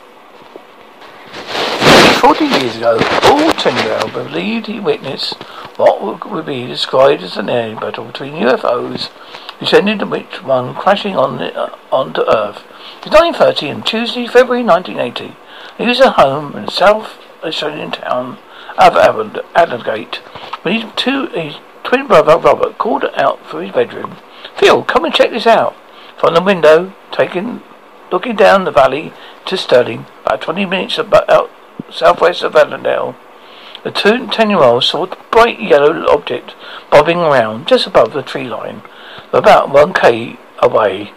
Forty years ago, Paul Tyndall believed he witnessed what would be described as an air battle between UFOs, descending to which one crashing on the, uh, onto Earth. It was 9.30 on Tuesday, February 1980. He was at home in South Australian town of Adelaide when his, two, his twin brother Robert called out from his bedroom. Phil, come and check this out. From the window, taking, looking down the valley to Stirling, about 20 minutes about, southwest of Adelaide, the two ten-year-olds saw a bright yellow object bobbing around just above the tree line, about one k away.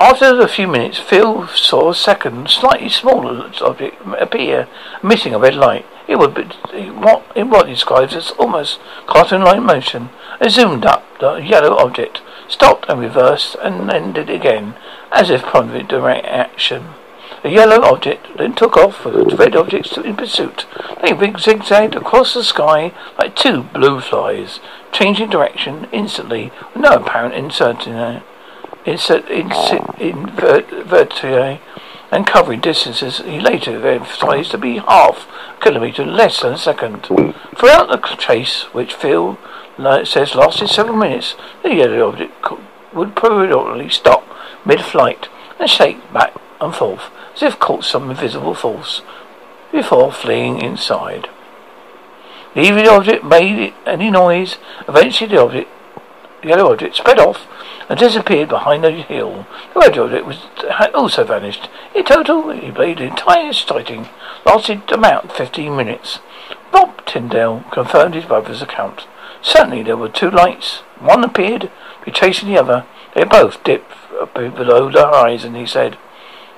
After a few minutes, Phil saw a second, slightly smaller object appear, emitting a red light. It would be what in what describes as almost cartoon-like motion. It zoomed up. The yellow object stopped and reversed and then did again, as if prompted direct action. The yellow object then took off with the red objects in pursuit. They zigzagged across the sky like two blue flies, changing direction instantly with no apparent uncertainty insert, insert, invertire and covering distances he later emphasized to be half a kilometre less than a second. Throughout the chase, which Phil says lasted several minutes, the yellow object would periodically stop mid-flight and shake back and forth as if caught some invisible force before fleeing inside. Leaving the object made any noise. Eventually the object, the yellow object sped off and disappeared behind a hill. The red object was also vanished. In total, he played the entire sighting lasted about fifteen minutes. Bob Tyndall confirmed his brother's account. Certainly there were two lights. One appeared to be chasing the other. They both dipped below the horizon, he said.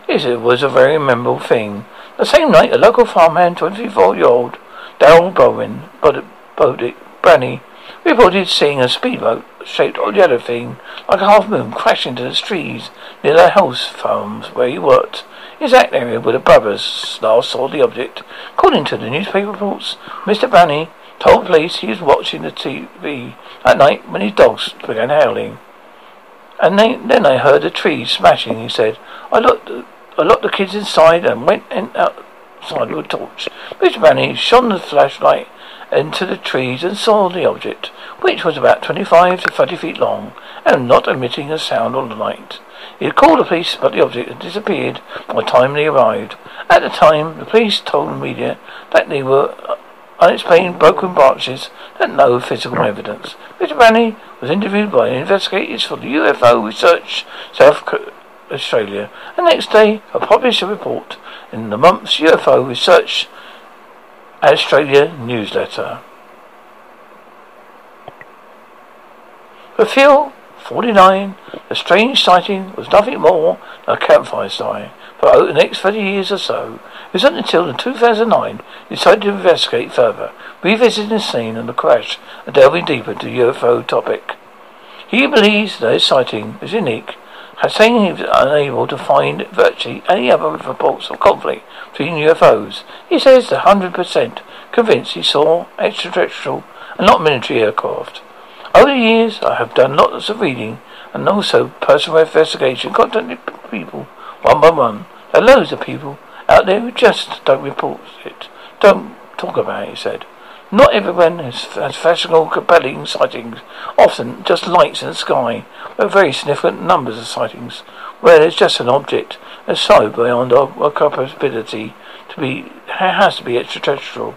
It was a very memorable thing. The same night, a local farmhand, 24-year-old Daryl Bowen, Bodick, Branny, reported seeing a speedboat shaped yellow thing like a half moon crash into the trees near the house farms where he worked. The exact area where the brothers last saw the object. According to the newspaper reports, Mr. Branny told police he was watching the TV at night when his dogs began howling. And they, then I heard the trees smashing, he said. I looked, I locked the kids inside and went in, outside with a torch. Mr. Branny shone the flashlight into the trees and saw the object, which was about 25 to 30 feet long and not emitting a sound or light. He had called the police, but the object had disappeared by the time they arrived. At the time, the police told the media that they were uh, unexplained broken branches had no physical evidence. Mr. Branny was interviewed by investigators for the UFO Research South Australia, and next day I published a report in the month's UFO Research Australia newsletter. Phil, 49, the strange sighting was nothing more than a campfire sight. For over the next 30 years or so, it wasn't until in 2009 he decided to investigate further, revisiting the scene and the crash and delving deeper into the UFO topic. He believes that his sighting is unique, saying he was unable to find virtually any other reports of conflict between UFOs. He says the 100% convinced he saw extraterrestrial and not military aircraft. Over the years, I have done lots of reading and also personal investigation, contacting people one by one. There are loads of people out there who just don't report it, don't talk about it, he said. Not everyone has, fashionable, compelling sightings, often just lights in the sky, but very significant numbers of sightings, where there's just an object that's so beyond our, capability to be, has to be extraterrestrial.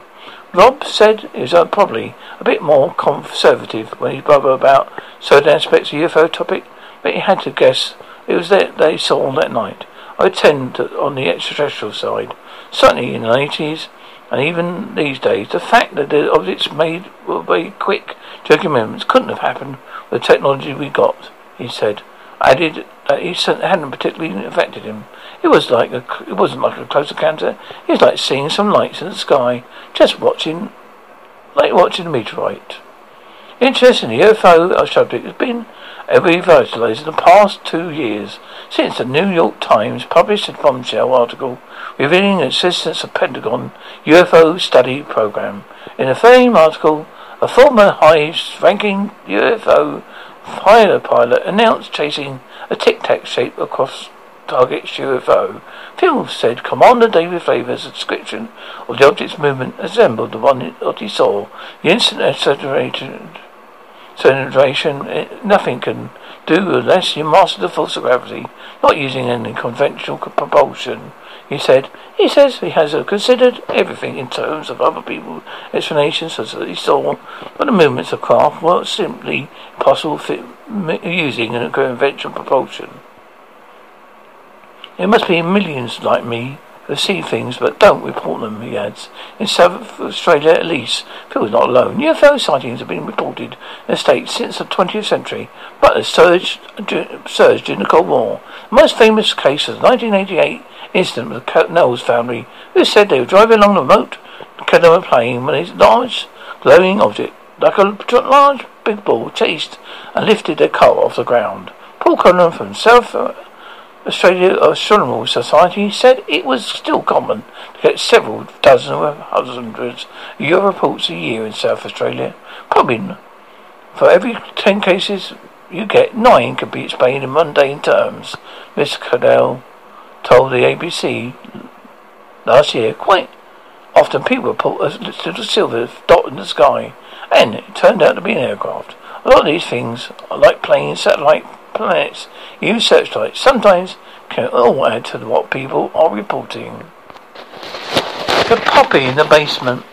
Rob said he was uh, probably a bit more conservative when he brother about certain aspects of the UFO topic, but he had to guess it was that they saw that night. I tend to, on the extraterrestrial side. Certainly in the 80s and even these days, the fact that the objects made were very quick jerky movements couldn't have happened with the technology we got, he said. Added that he hadn't particularly affected him. It was like a, it wasn't like a close encounter. It was like seeing some lights in the sky, just watching, like watching a meteorite. Interestingly, UFO subject has been revitalized in the past two years since the New York Times published a bombshell article revealing the existence of Pentagon UFO study program. In a fame article, a former high-ranking UFO fighter pilot announced chasing a tic-tac shape across target UFO. Phil said Commander David Fravor's description of the object's movement resembled the one that he saw. The instant acceleration, acceleration nothing can do unless you master the force of gravity, not using any conventional propulsion. He said, he says he has uh, considered everything in terms of other people's explanations such as he saw, but the movements of craft were simply impossible using a conventional propulsion. There must be millions like me who see things but don't report them, he adds. In South Australia at least, Phil is not alone. UFO sightings have been reported in the States since the 20th century, but have surged, surged during the Cold War. The most famous case of the 1988 incident with the Knowles family, who said they were driving along the remote Canberra plane when a large glowing object, like a large big ball, chased and lifted their car off the ground. Paul Conlon from South Australia uh, Astronomical Society said it was still common to get several dozen or hundreds of UFO reports a year in South Australia. Probably for every ten cases you get, nine can be explained in mundane terms. Mr. Cadell told the ABC last year quite often people report a little silver dot in the sky, and it turned out to be an aircraft. A lot of these things are like planes, satellite planets use searchlights sometimes can all add to what people are reporting. The puppy in the basement.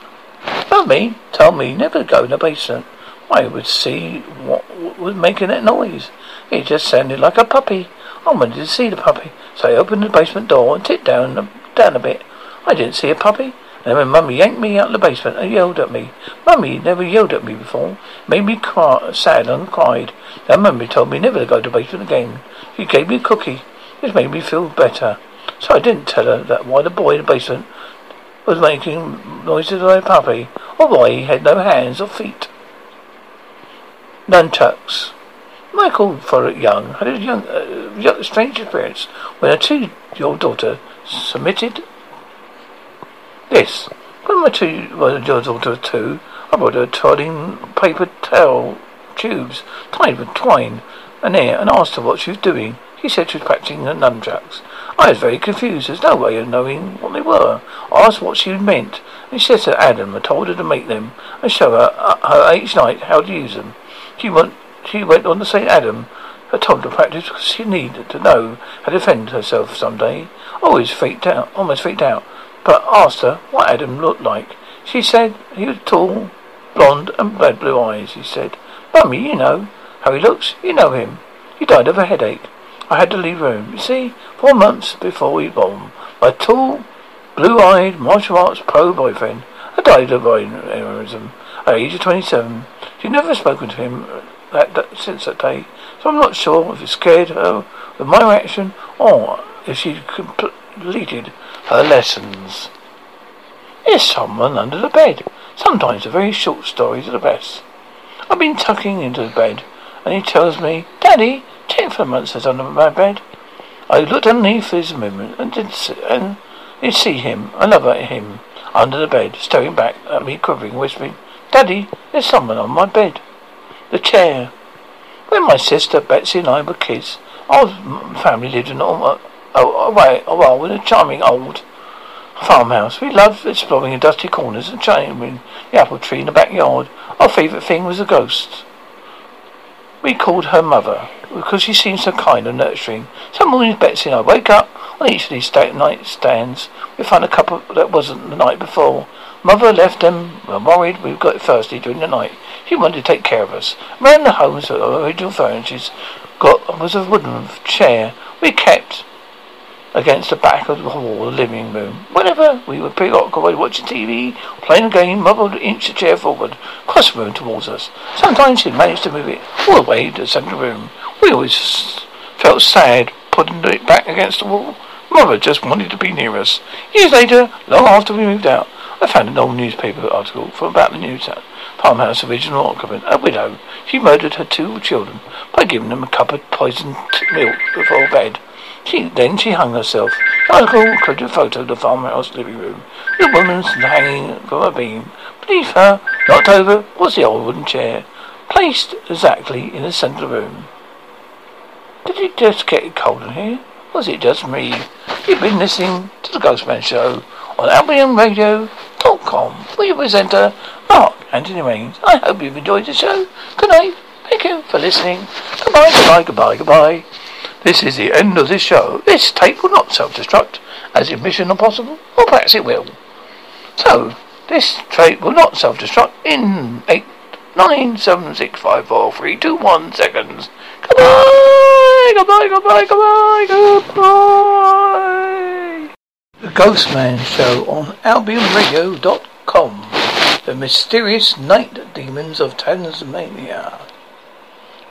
Mummy told me never to go in the basement. I would see what was making that noise. It just sounded like a puppy. I wanted to see the puppy, so I opened the basement door and tipped down down a bit. I didn't see a puppy. And when Mummy yanked me out of the basement and yelled at me. Mummy never yelled at me before. Made me cry, sad and cried. Then Mummy told me never to go to the basement again. She gave me a cookie. It made me feel better. So I didn't tell her that why the boy in the basement was making noises like a puppy, or why he had no hands or feet. Nunchucks. Michael Follett Young had a young, uh, strange experience when a two-year-old daughter submitted this. When my two, my daughter two, I brought her todding paper towel tubes tied with twine and air and asked her what she was doing. She said she was practicing the nunchucks. I was very confused. There's no way of knowing what they were. I asked what she meant, and she said to Adam I told her to make them and show her, uh, her each night how to use them. She went, she went on to say Adam had told her to practice because she needed to know how to defend herself some someday. Always freaked out, almost freaked out but ah, asked her what Adam looked like. She said he was tall, blond, and had blue eyes. He said, Mummy, you know how he looks. You know him. He died of a headache. I had to leave home. You see, four months before we born, my tall, blue-eyed martial arts pro boyfriend had died of aneurysm at age of 27. She'd never spoken to him that, that, since that day, so I'm not sure if it scared her with my reaction or if she completed her lessons. There's someone under the bed. Sometimes the very short stories are the best. I've been tucking into the bed, and he tells me, Daddy, months under my bed. I looked underneath for his movement and did see, and did see him, another him, under the bed, staring back at me, quivering, whispering, Daddy, there's someone on my bed. The chair. When my sister Betsy and I were kids, our family lived in a Oh, away, oh, well, in a charming old farmhouse. We loved exploring the dusty corners and climbing the apple tree in the backyard. Our favourite thing was a ghost. We called her mother because she seemed so kind and nurturing. Some mornings Betsy and I wake up on each of these night stands. We find a cup of, that wasn't the night before. Mother left them. We were worried we got thirsty during the night. She wanted to take care of us. Around the homes, our original furniture got was a wooden chair we kept against the back of the wall of the living room. Whenever we were preoccupied watching TV, playing a game, Mother would inch the chair forward, across the room towards us. Sometimes she'd manage to move it all the way to the centre of the room. We always felt sad putting it back against the wall. Mother just wanted to be near us. Years later, long after we moved out, I found an old newspaper article from about the new farmhouse original occupant, a widow. She murdered her two children by giving them a cup of poisoned milk before bed. She then she hung herself. Article included a photo of the farmhouse living room. The woman's hanging from a beam. Beneath her, knocked over, was the old wooden chair, placed exactly in the centre of the room. Did it just get cold in here? Was it just me? You've been listening to the Ghostman Show on AlbionRadio.com with your presenter, Mark Anthony Rains. I hope you've enjoyed the show. Good night. Thank you for listening. Goodbye, goodbye, goodbye, goodbye. This is the end of this show. This tape will not self-destruct as if mission impossible, or perhaps it will. So, this tape will not self-destruct in eight, nine, seven, six, five, four, three, two, one seconds. Goodbye, goodbye, goodbye, goodbye, goodbye. The Ghostman Show on AlbionRadio.com. The Mysterious Night Demons of Tasmania.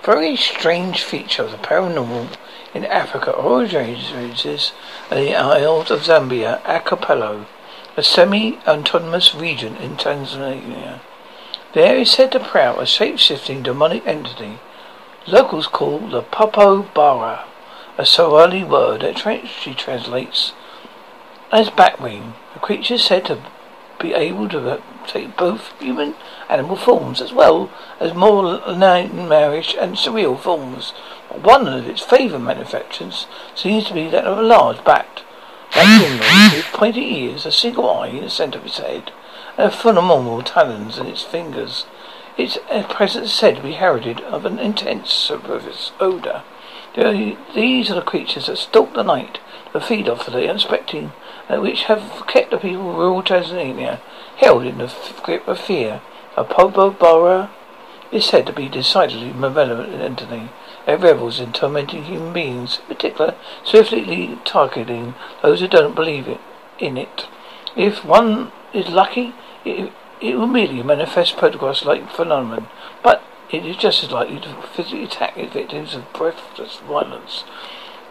Very strange feature of the paranormal in Africa originates in the Isles of Zanzibar, Archipelago, a semi-autonomous region in Tanzania. There is said to prowl a shape-shifting demonic entity locals call the Popo Bara, a Swahili word that she translates as batwing. The creature is said to be able to take both human animal forms as well as more nightmarish and surreal forms. One of its favourite manufactures seems to be that of a large bat, That like with pointy ears, a single eye in the centre of its head, and phenomenal talons in its fingers. Its uh, presence is said to be heralded of an intense superfluous odour. These are the creatures that stalk the night to feed off the unexpected, and which have kept the people of rural Tanzania held in the grip of fear. A Popobawa is said to be decidedly malevolent entity. It revels in tormenting human beings, in particular, swiftly targeting those who don't believe it, in it. If one is lucky, it, it will merely manifest photographs like phenomenon, but it is just as likely to physically attack its victims with breathless violence.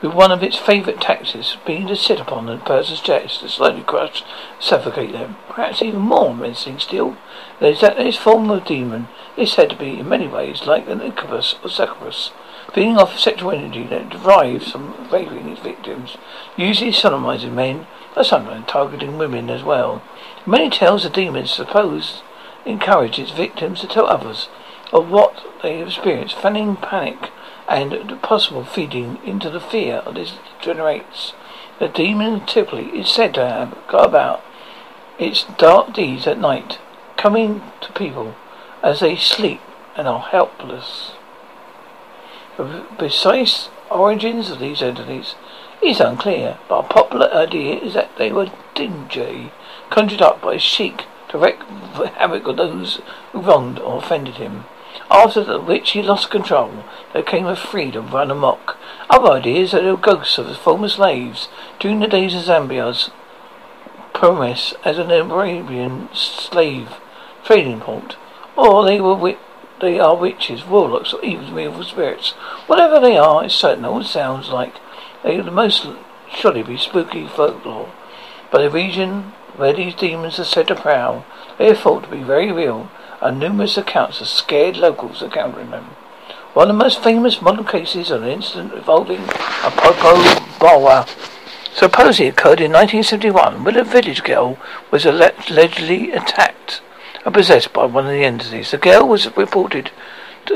With one of its favourite tactics being to sit upon a person's chest to slowly crush, suffocate them. Perhaps even more menacing still, is that this form of demon is said to be in many ways like an incubus or succubus feeding off sexual energy that derives from raping its victims, usually sodomizing men, but sometimes targeting women as well. Many tales of demons suppose encourage its victims to tell others of what they have experienced, fanning panic and possible feeding into the fear this generates. The demon typically is said to have got about its dark deeds at night, coming to people as they sleep and are helpless. The precise origins of these entities is unclear, but a popular idea is that they were dingy, conjured up by a sheik to wreak havoc on those who wronged or offended him. After which he lost control, there came a freedom run amok. Other ideas they were ghosts of former slaves during the days of Zanzibar's promise as an Arabian slave trading port, or they were wit- they are witches, warlocks, or even evil spirits. Whatever they are, it's certain all sounds like they the most surely be spooky folklore. But the region where these demons are said to prowl, they are thought to be very real, and numerous accounts of scared locals encountering them. One of the most famous modern cases of an incident involving a Popobawa supposedly occurred in 1971 when a village girl was allegedly attacked possessed by one of the entities. The girl was reported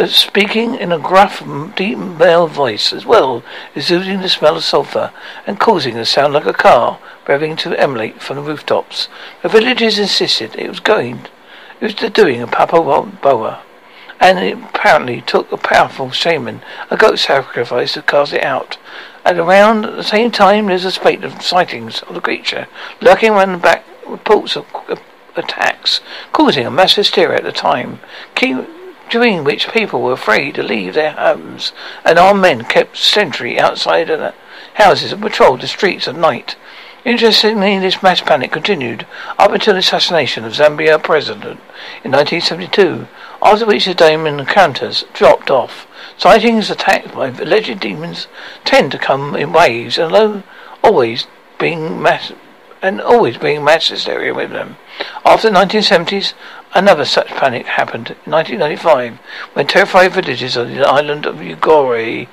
speaking in a gruff, deep male voice, as well as exuding the smell of sulphur and causing a sound like a car revving to emulate from the rooftops. The villagers insisted it was going, it was the doing of Popobawa, and it apparently took a powerful shaman, a goat sacrifice, to cast it out. At around the same time, there's a spate of sightings of the creature lurking around the back reports of attacks, causing a mass hysteria at the time, during which people were afraid to leave their homes, and armed men kept sentry outside the houses and patrolled the streets at night. Interestingly, this mass panic continued up until the assassination of Zanzibar president in 1972, after which the demon encounters dropped off. Sightings attacked by alleged demons tend to come in waves, and although always being mass and always bringing mass hysteria with them. After the 1970s, another such panic happened in 1995 when terrified villagers on the island of Ugore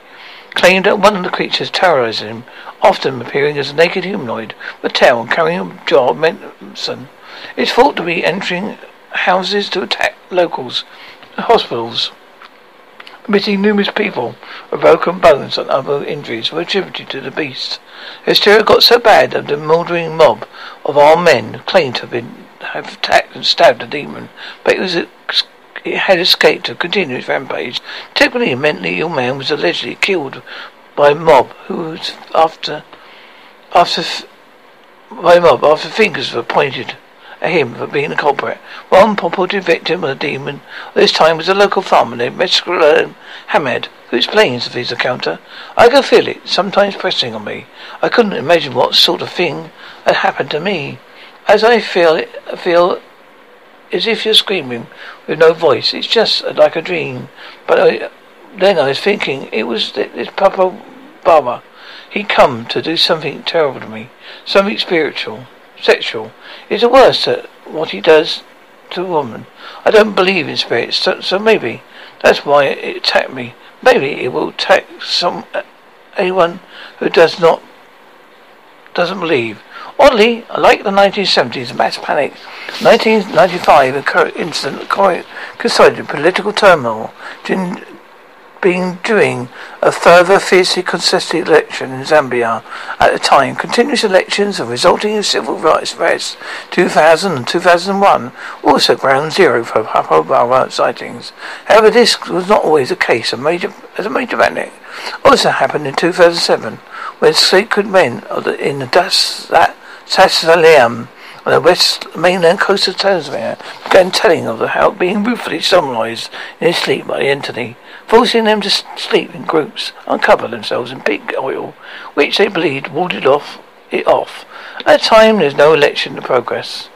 claimed that one of the creatures terrorized him, often appearing as a naked humanoid with tail carrying a jar of medicine. It's thought to be entering houses to attack locals, hospitals. Admitting numerous people with broken bones and other injuries were attributed to the beast. The hysteria got so bad that the mouldering mob of armed men claimed to have been have attacked and stabbed the demon, but it was it had escaped to continue its rampage. Typically, a mentally ill man was allegedly killed by a mob who was after after by a mob after fingers were pointed him for being a culprit. One purported victim of the demon this time was a local farmer named Mescaline Hamed, who explains of his encounter. I could feel it, sometimes pressing on me. I couldn't imagine what sort of thing had happened to me. As I feel it, feel as if you're screaming with no voice. It's just like a dream. But I, then I was thinking it was this Papa Baba. He'd come to do something terrible to me, something spiritual sexual. It's the worst at what he does to a woman. I don't believe in spirits, so, so maybe that's why it attacked me. Maybe it will attack some uh, anyone who does not doesn't believe. Oddly, like the 1970s mass panic, 1995 incident coincided political turmoil been doing a further fiercely contested election in Zanzibar at the time. Continuous elections and resulting in civil rights arrests 2000 and 2001 also ground zero for Hapo sightings. However, this was not always the case. A major, as a major panic also happened in 2007 when sacred men the, in the Das, that Sasaleam on the west mainland coast of Tanzania began telling of the how being ruthlessly summarized in his sleep by Anthony forcing them to sleep in groups, uncover themselves in pig oil, which they believed warded off it off. At a time, there's no election in progress.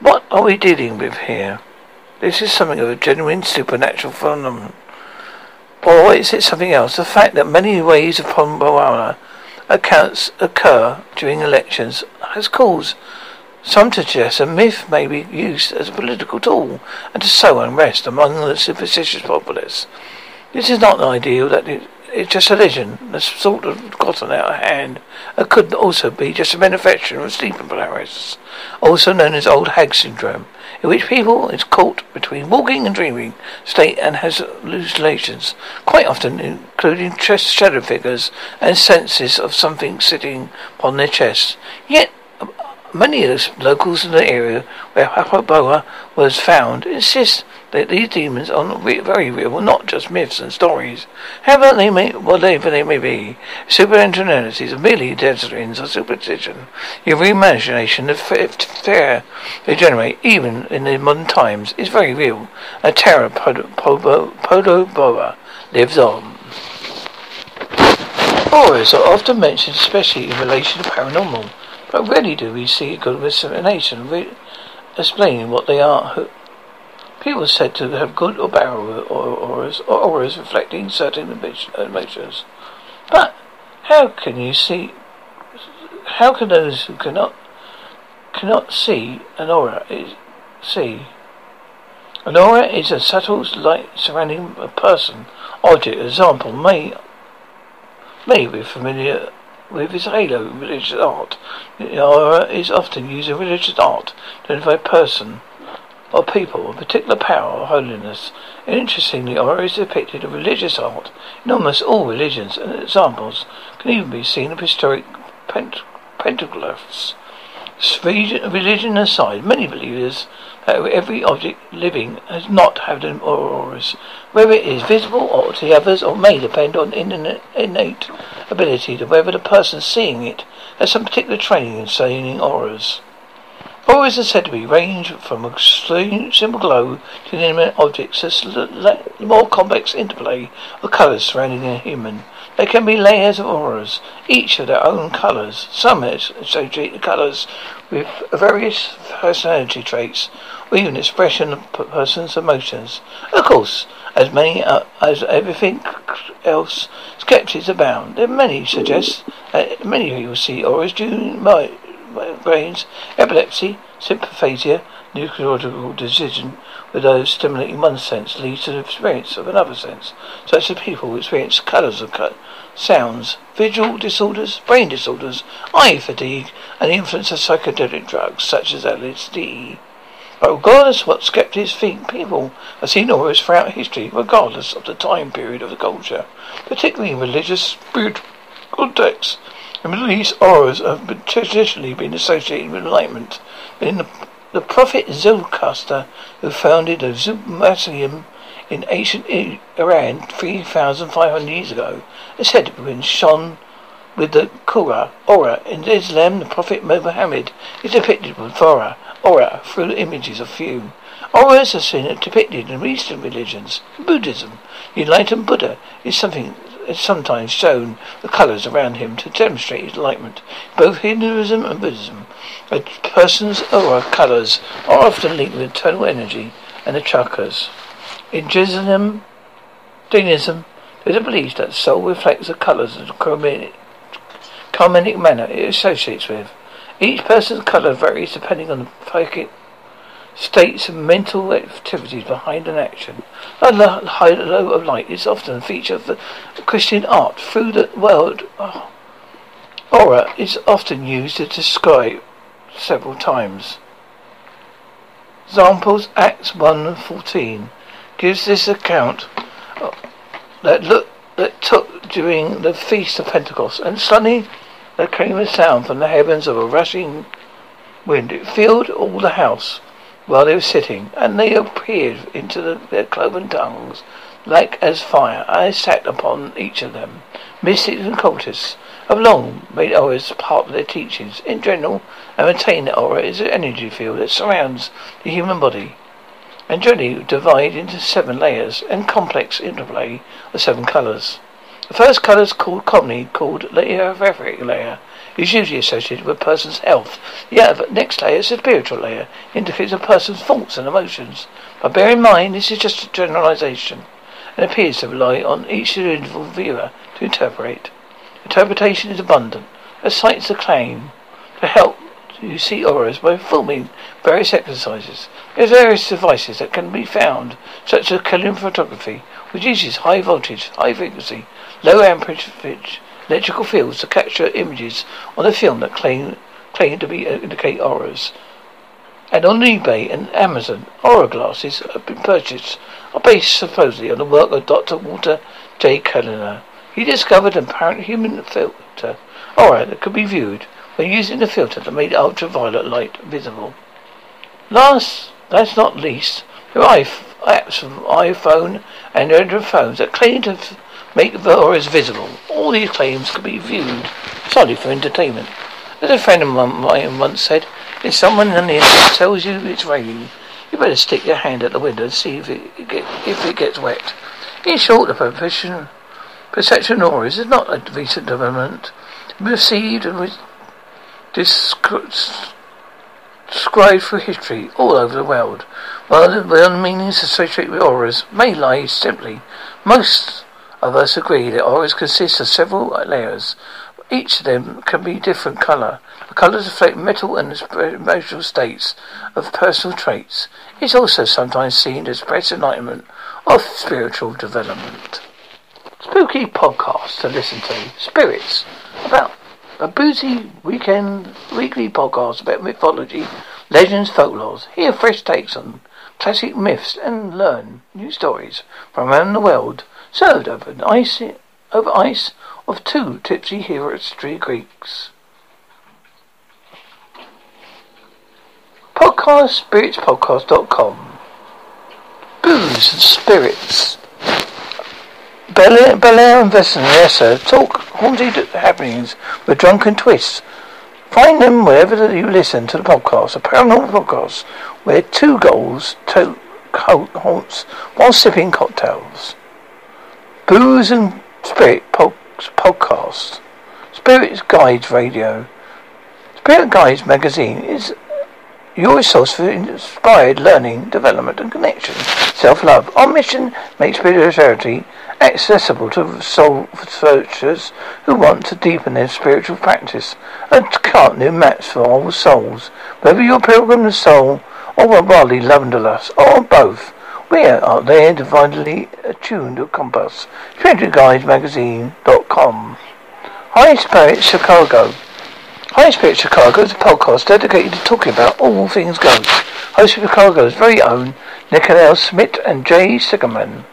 What are we dealing with here? This is something of a genuine supernatural phenomenon. Or is it something else? The fact that many ways of Popobawa accounts occur during elections has caused some to suggest a myth may be used as a political tool and to sow unrest among the superstitious populace. This is not ideal that it, it's just a legend that's sort of gotten out of hand. It could also be just a manufacture of sleeping paralysis, also known as old hag syndrome, in which people is caught between walking and dreaming state and has hallucinations, quite often including chest shadow figures and senses of something sitting upon their chest. Yet Many of the locals in the area where Popobawa was found insists that these demons are re- very real, not just myths and stories. However they may, whatever they may be, supernatural are merely delusions or superstition. Your imagination, the fear they generate, even in the modern times, is very real. A terror Popobawa lives on. Horrors are often mentioned, especially in relation to paranormal. But rarely do we see a good explanation explaining what they are. People are said to have good or bad auras, or auras reflecting certain emotions. But how can you see? How can those who cannot cannot see an aura is, see? An aura is a subtle light surrounding a person, object. Example may may be familiar with its halo religious art. The aura is often used in religious art to identify person or people of particular power or holiness. And interestingly, aura is depicted in religious art in almost all religions, and examples can even be seen of historic pent- petroglyphs. Religion aside, many believers that every object living has not had an auras. Whether it is visible or to others or may depend on innate ability to whether the person seeing it has some particular training in seeing auroras. Auroras are said to be range from a simple glow to inanimate objects as more complex interplay of colours surrounding a human. There can be layers of auras, each of their own colours. Some associate the colours with various personality traits, or even expression of a person's emotions. Of course, as many uh, as everything else, skeptics abound. There many suggest that many people see auras during my brains, epilepsy, synesthesia, neurological decision with those stimulating one sense leads to the experience of another sense, such as people who experience colours of sounds, visual disorders, brain disorders, eye fatigue, and the influence of psychedelic drugs such as LSD. But regardless what skeptics think, people have seen auras throughout history, regardless of the time period of the culture, particularly in religious, spiritual contexts. In the Middle East, auras have traditionally been associated with enlightenment. In the, the prophet Zoroaster, who founded the Zoroastrianism in ancient Iran 3,500 years ago, is have been shone with the Qur'an aura. In Islam, the Prophet Muhammad is depicted with aura, aura through images of fume. Auras are seen depicted in Eastern religions. Buddhism, the enlightened Buddha is something is sometimes shown the colours around him to demonstrate his enlightenment. Both Hinduism and Buddhism, a person's aura colours are often linked with eternal energy and the chakras. In Jainism, Jainism, there is believed that the soul reflects the colours of the karmic manner it associates with. Each person's colour varies depending on the psychic states and mental activities behind an action. The high low of light is often a feature of the Christian art through the world. Oh, aura is often used to describe several times. Examples Acts 1.14 gives this account uh, that look that took during the feast of Pentecost, and suddenly there came a sound from the heavens of a rushing wind. It filled all the house while they were sitting, and they appeared into the, their cloven tongues like as fire. I sat upon each of them. Mystics and cultists have long made auras part of their teachings. In general, and maintain that aura is an energy field that surrounds the human body and generally divide into seven layers and complex interplay of seven colours. The first colour is called commonly called layer of etheric layer. Is usually associated with a person's health. The next layer is a spiritual layer, indicates a person's thoughts and emotions. But bear in mind this is just a generalization and appears to rely on each individual viewer to interpret. Interpretation is abundant, as cites the claim to help you see auras by performing various exercises. There's various devices that can be found, such as photography, which uses high voltage, high frequency, low amperage electrical fields to capture images on a film that claim claim to be uh, indicate auras. And on eBay and Amazon, aura glasses have been purchased are based supposedly on the work of Dr. Walter J. Kilner. He discovered an apparent human filter aura that could be viewed when using the filter to make ultraviolet light visible. Last, that's not least, there are apps from iPhone and Android phones that claim to make the auras visible. All these claims can be viewed solely for entertainment. As a friend of mine once said, if someone on the internet tells you it's raining, you better stick your hand at the window and see if it, get, if it gets wet. In short, the perception, perception auras is not a recent development. Received and described through history all over the world. While the meanings associated with auras may lie simply, most of us agree that auras consist of several layers. Each of them can be different colour. The colours reflect mental and emotional states of personal traits. It's also sometimes seen to express enlightenment of spiritual development. Spooky podcast to listen to. Spirits. About a boozy weekend weekly podcast about mythology, legends, folklores. Hear fresh takes on classic myths and learn new stories from around the world, served over ice over ice of two tipsy history Greeks. Podcast spiritspodcast.com Booze and spirits. Bel and Vanessa talk haunted happenings with drunken twists. Find them wherever you listen to the podcast, a paranormal podcast, where two goals to haunts while sipping cocktails. Booze and Spirit po- Podcast. Spirit Guides Radio. Spirit Guides magazine is your source for inspired learning, development, and connection. Self-love. Our mission makes spirituality accessible to soul searchers who want to deepen their spiritual practice. A cart new match for all souls. Whether you're a pilgrim of soul, or a worldly wanderlust, or both, We are there divinely attuned to compass. Magazine.com. High Spirit Chicago. High Spirit Chicago is a podcast dedicated to talking about all things ghosts. Host of Chicago's very own Nicolette Smith and Jay Sigerman.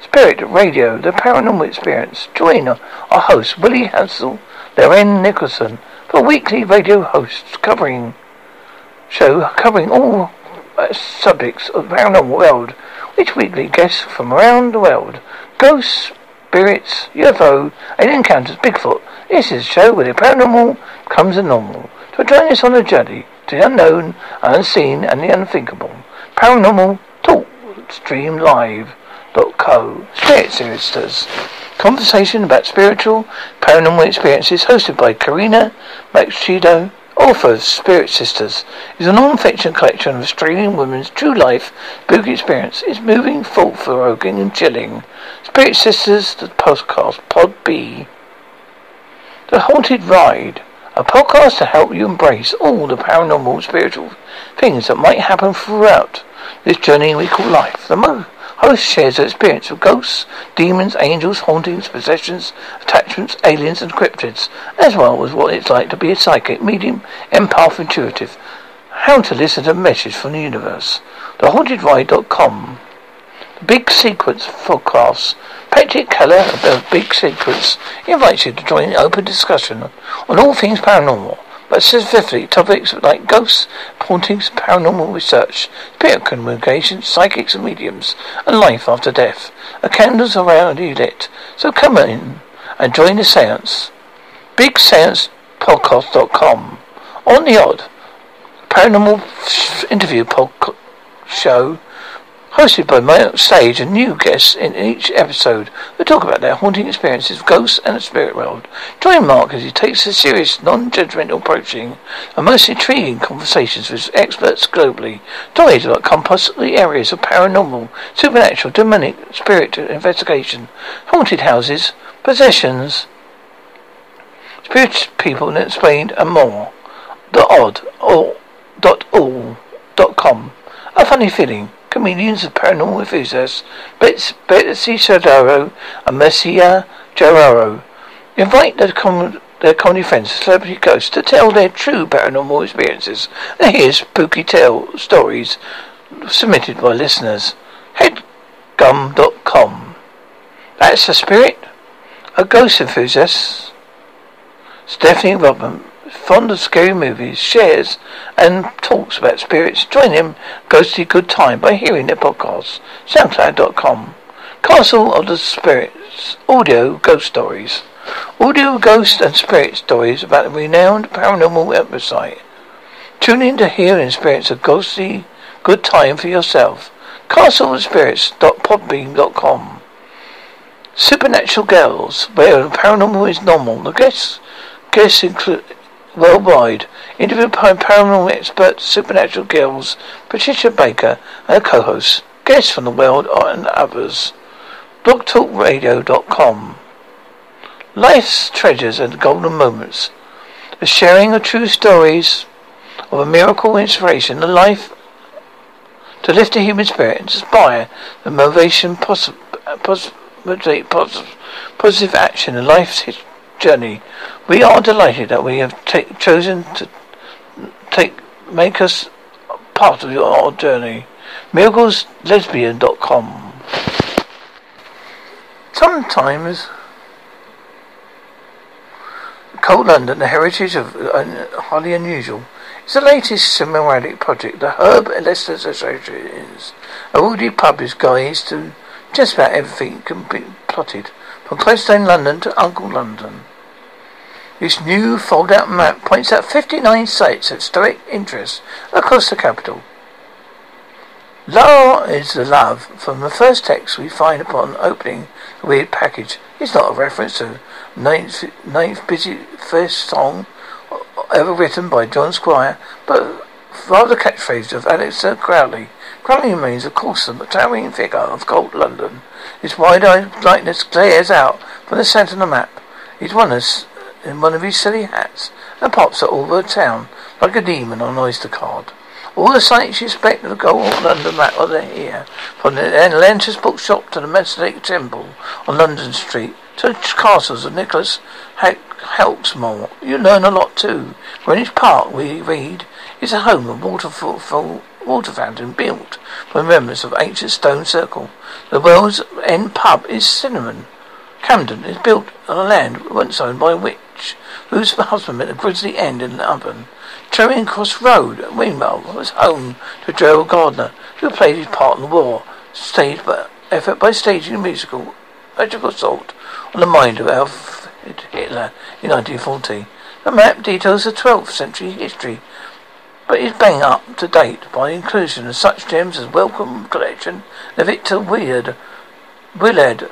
Spirit Radio, the paranormal experience. Join our host, Willie Hansel, Lorraine Nicholson, for weekly radio hosts covering show covering all uh, subjects of the paranormal world. Each weekly guests from around the world. Ghosts, spirits, UFO, and encounters Bigfoot. This is a show where the paranormal comes the normal. So join us on a journey to the unknown, unseen, and the unthinkable. Paranormal Talk Stream Live. Spirit Sisters. Conversation about spiritual, paranormal experiences hosted by Karina Machado, author of Spirit Sisters, is a non-fiction collection of Australian women's true life spooky experience. It's moving, thought-provoking, and chilling. Spirit Sisters, the podcast, Pod B. The Haunted Ride. A podcast to help you embrace all the paranormal, spiritual things that might happen throughout this journey we call life. The mo- host shares her experience of ghosts, demons, angels, hauntings, possessions, attachments, aliens, and cryptids, as well as what it's like to be a psychic, medium, empath, intuitive. How to listen to a message from the universe. TheHauntedRide.com. The Big Seance Podcast. Patrick Keller of Big Secrets invites you to join an open discussion on all things paranormal but specifically topics like ghosts, hauntings, paranormal research, spirit communication, psychics and mediums, and life after death. The candles around you lit, so come in and join the seance. BigSeancePodcast.com. On the odd, paranormal interview podcast show hosted by my stage and new guests in each episode who talk about their haunting experiences of ghosts and the spirit world. Join Mark as he takes a serious, non-judgmental approaching and most intriguing conversations with experts globally. Toys about compass the areas of paranormal, supernatural, demonic, spirit investigation, haunted houses, possessions, spirit people and explained and more. The odd or dot all dot com. A funny feeling comedians of paranormal enthusiasts, Betsy Sodaro and Marcy Jarreau, invite their, com- their comedy friends, celebrity ghosts, to tell their true paranormal experiences and hear spooky tale stories submitted by listeners. Headgum.com. That's a spirit, a ghost enthusiast. Stephanie Rodman fond of scary movies, shares and talks about spirits. Join him, Ghosty Good Time, by hearing their podcasts. SoundCloud.com. Castle of the Spirits. Audio Ghost Stories. Audio Ghost and Spirit Stories about the renowned paranormal website. Tune in to hear and experience a ghostly good time for yourself. Castle of Spirits.podbean.com. Supernatural Girls, where paranormal is normal. The guests, guests include worldwide. Interviewed by paranormal expert Supernatural Girls, Patricia Baker, and her co-hosts, guests from the world and others. BlogTalkRadio.com Life's treasures and golden moments. The sharing of true stories of a miracle inspiration, the life to lift the human spirit, inspire the motivation, positive, positive action in life's journey. We are delighted that we have chosen to take make us part of your journey. MiraclesLesbian.com. Sometimes Cold London, the heritage of highly unusual, is the latest cinematic project the Herb Lester Association A woody pub is guides to just about everything can be plotted, from Clostone London to Uncle London. This new fold-out map points out 59 sites of historic interest across the capital. Law is the love from the first text we find upon opening the weird package. It's not a reference to ninth, ninth busy first song ever written by John Squire, but rather the catchphrase of Aleister Crowley. Crowley remains, of course, the towering figure of Cold London. His wide-eyed lightness glares out from the centre of the map. He's one of in one of his silly hats and pops all over town like a demon on oyster card. All the sights you expect to go on London map are here. From the Atlantis bookshop to the Masonic Temple on London Street to the castles of Nicholas Hawksmoor. You learn a lot too. Greenwich Park, we read, is a home of waterfall water fountain built from remnants of ancient stone circle. The World's End pub is Cinnamon. Camden is built on a land once owned by a witch, whose husband met a grisly end in an oven. Charing Cross Road, at Wingwell, was home to Gerald Gardner, who played his part in the war, staged by effort by staging a musical magical assault on the mind of Adolf Hitler in 1940. The map details the 12th century history, but is bang up to date by inclusion of such gems as Wellcome Collection, the Viktor Wynd Willard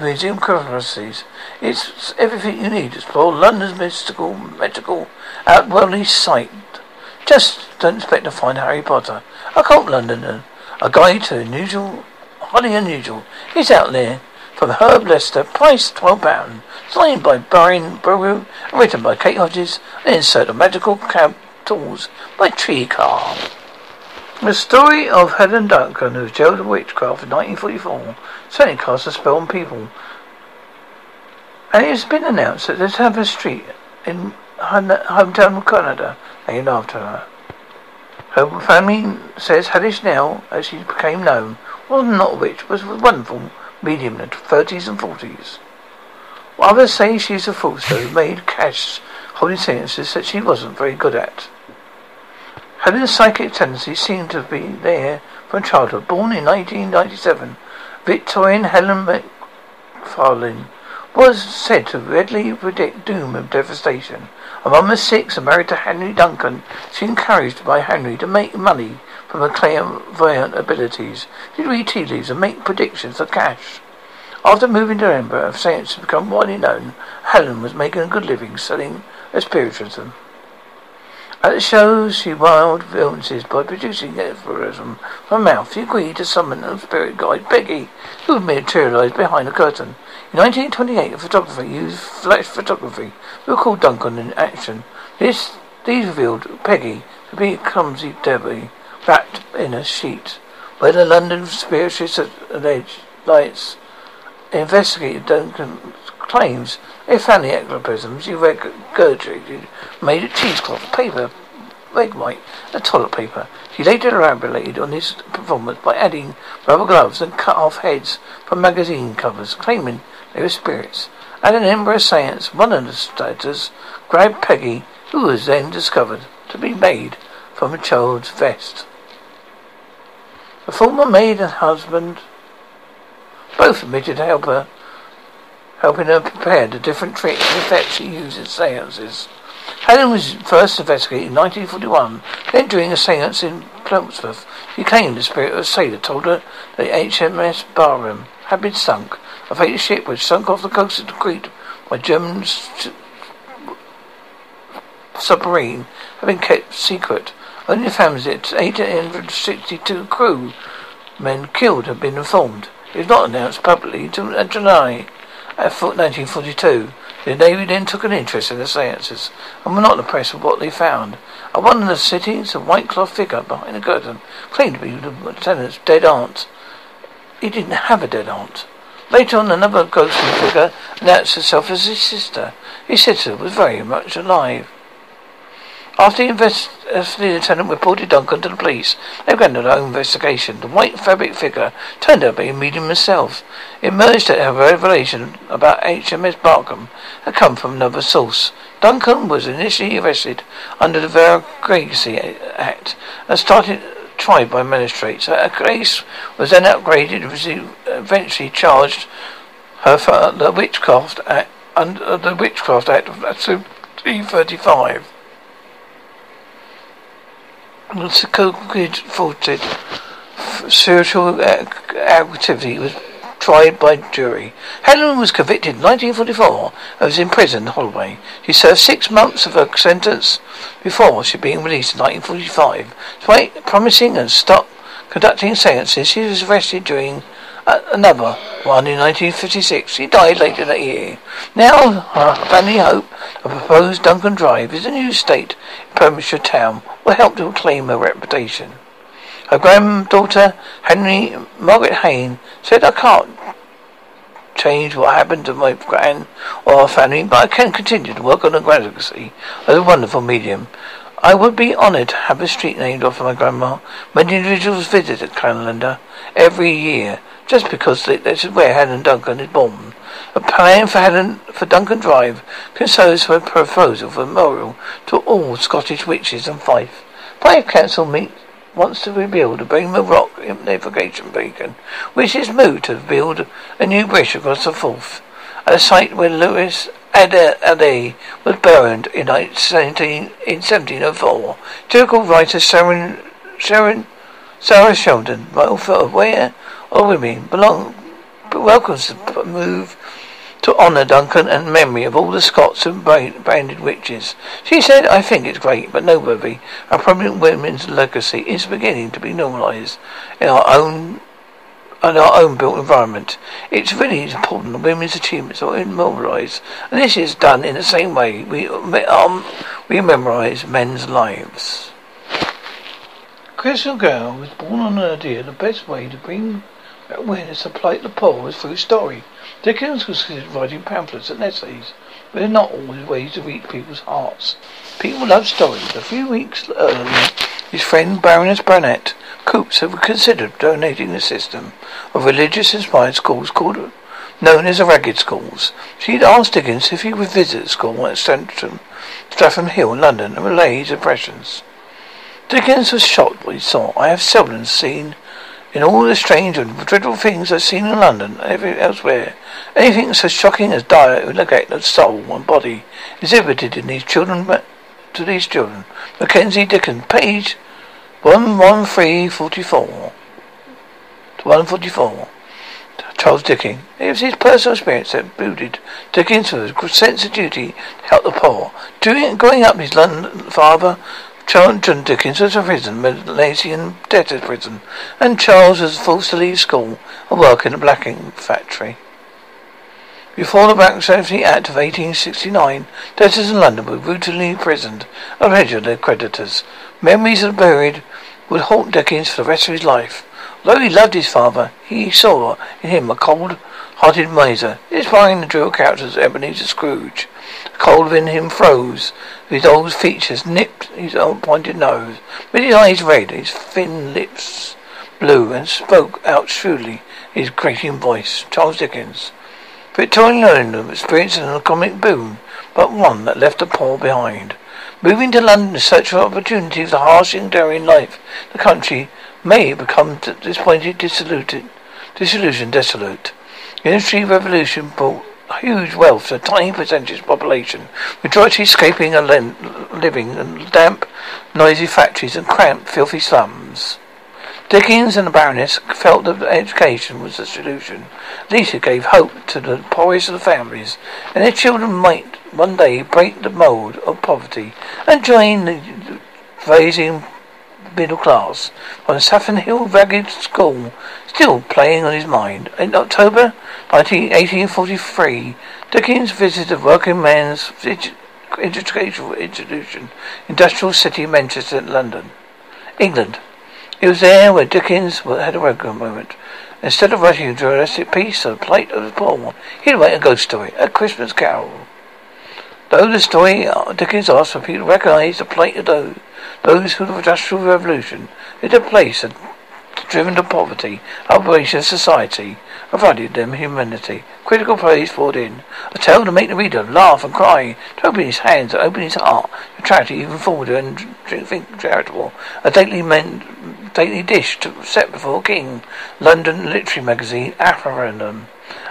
Museum Curiosities. It's everything you need to explore London's mystical, magical, outworldly uh, site. Just don't expect to find Harry Potter. A cult Londoner, a guide to unusual, highly unusual. He's out there. From Herb Lester, price £12. Signed by Brian Brew, written by Kate Hodges, an insert of magical tools by Tree Car. The story of Helen Duncan, who was jailed for witchcraft in 1944, certainly casts a spell on people. And it has been announced that there's a street in her hometown of Callander named after her. Her family says Hellish Nell, as she became known, was not a witch, but was a wonderful medium in the 30s and 40s. Others say she's a fraudster who made cash holding seances that she wasn't very good at. Helen's psychic tendencies seem to have been there from childhood. Born in 1997, Victorian Helen McFarlane was said to readily predict doom and devastation. A mum of six and married to Henry Duncan, she encouraged by Henry to make money from her clairvoyant abilities. She'd read tea leaves and make predictions for cash. After moving to Edinburgh, science had become widely known. Helen was making a good living selling spiritualism. At the shows, she wild illnesses by producing aphorism from mouth. She agreed to summon a spirit guide, Peggy, who materialized behind the curtain. In 1928, a photographer used flash photography, who called Duncan in action. This, these revealed Peggy to be a clumsy Debbie, wrapped in a sheet. Where the London spiritualist alleged lights investigated Duncan's claims they found the ectoplasm she regurgitated made of cheesecloth, paper, red white, and toilet paper. She later elaborated on his performance by adding rubber gloves and cut off heads from magazine covers, claiming they were spirits. At an Edinburgh seance, one of the staters grabbed Peggy, who was then discovered to be made from a child's vest. The former maid and husband both admitted to help her helping her prepare the different tricks and effects she used in seances. Helen was first investigated in 1941. Then, during a seance in Portsmouth, she claimed the spirit of a sailor told her that HMS Barham had been sunk. A fatal ship which sunk off the coast of Crete by German submarine had been kept secret. Only the families its 862 crew men killed had been informed. It was not announced publicly until uh, July at 1942, the Navy then took an interest in the seances and were not impressed with what they found. At one of the sittings, a white cloth figure behind a curtain claimed to be the lieutenant's dead aunt. He didn't have a dead aunt. Later on, another ghostly figure announced herself as his sister. His sister was very much alive. After the, invest- the lieutenant reported Duncan to the police, they began their own investigation. The white fabric figure turned out to be a medium himself. It emerged that her revelation about HMS Barham had come from another source. Duncan was initially arrested under the Vagrancy Act and started tried by magistrates. Her case was then upgraded and was eventually charged her for the Witchcraft Act under the Witchcraft Act of 1935. Constituted spiritual activity was tried by jury. Helen was convicted in 1944 and was imprisoned in Holloway. She served six months of her sentence before she being released in 1945. Despite promising and stop conducting seances, she was arrested during another one in 1956. She died later that year. Now, her family hope A proposed Duncan Drive is a new state Pembrokeshire town will help to reclaim her reputation. Her granddaughter, Henry Margaret Hayne, said, I can't change what happened to my grand or our family, but I can continue to work on the graduacy as a wonderful medium. I would be honoured to have a street named after my grandma. Many individuals visit Callander every year just because this is where Helen Duncan is born. A plan for Helen for Duncan Drive concerns for a proposal for a memorial to all Scottish witches and Fife. Fife Council meet wants to rebuild a Braemar Rock navigation beacon, which is moved to build a new bridge across the Forth, at a site where Lilias Adie uh, was burned in 17, in 1704. Typical writer Sharon, Sharon, Sarah Sheldon, welfare where or women belong, welcomes the move to honour Duncan and memory of all the Scots and branded witches. She said, I think it's great, but noteworthy. a prominent women's legacy is beginning to be normalised in our own in our own built environment. It's really important that women's achievements are immortalised, and this is done in the same way we um, we memorise men's lives. Crystal Girl was born on an idea the best way to bring awareness to plight the poor is through story. Dickens was writing pamphlets and essays, but they're not always ways to reach people's hearts. People love stories. A few weeks earlier, his friend Baroness Burnett Coops had considered donating the system of religious-inspired schools called known as the Ragged Schools. She'd asked Dickens if he would visit the school at Streatham, Streatham Hill London and relay his impressions. Dickens was shocked what he saw. I have seldom seen in all the strange and dreadful things I've seen in London and elsewhere, anything so shocking as dire neglect of soul and body exhibited in these children to these children. Mackenzie Dickens, page one one three forty four. One forty four. Charles Dickens. It was his personal experience that booted Dickens with a sense of duty to help the poor. During growing up, his London father John Dickens was a prison, Marshalsea debtor's prison, and Charles was forced to leave school and work in a blacking factory. Before the Bankruptcy Act of 1869, debtors in London were brutally imprisoned and pleasure their creditors. Memories of the buried would haunt Dickens for the rest of his life. Though he loved his father, he saw in him a cold-hearted miser, inspiring the drill characters Ebenezer Scrooge. The cold within him froze. His old features nipped his old pointed nose. But his eyes red, his thin lips blue, and spoke out shrewdly his grating voice. Charles Dickens. Victorian London experienced an economic boom, but one that left the poor behind. Moving to London to search for opportunities of harsh and daring life, the country may become disappointed, disillusioned, disillusioned, desolate. The industry revolution brought huge wealth to a tiny percentage of the population, majority escaping a living in damp, noisy factories and cramped, filthy slums. Dickens and the Baroness felt that education was the solution. It gave hope to the poorest of the families, and their children might one day break the mould of poverty and join the raising middle class on Saffron Hill Ragged School, still playing on his mind. In October 1843, Dickens visited a working man's educational institution, Industrial City, Manchester, London, England. It was there where Dickens had a regular moment. Instead of writing a journalistic piece or a plate of the poor, he'd write a ghost story, a Christmas carol. Though the story uh, Dickens asked for people to recognize the plight of those, those who the Industrial Revolution it had place and driven to poverty, operation of society, provided them humanity. Critical praise poured in. A tale to make the reader laugh and cry, to open his hands, to open his heart, to charity even forward and think charitable. A daily men, daily dish to set before King. London Literary Magazine, Referendum.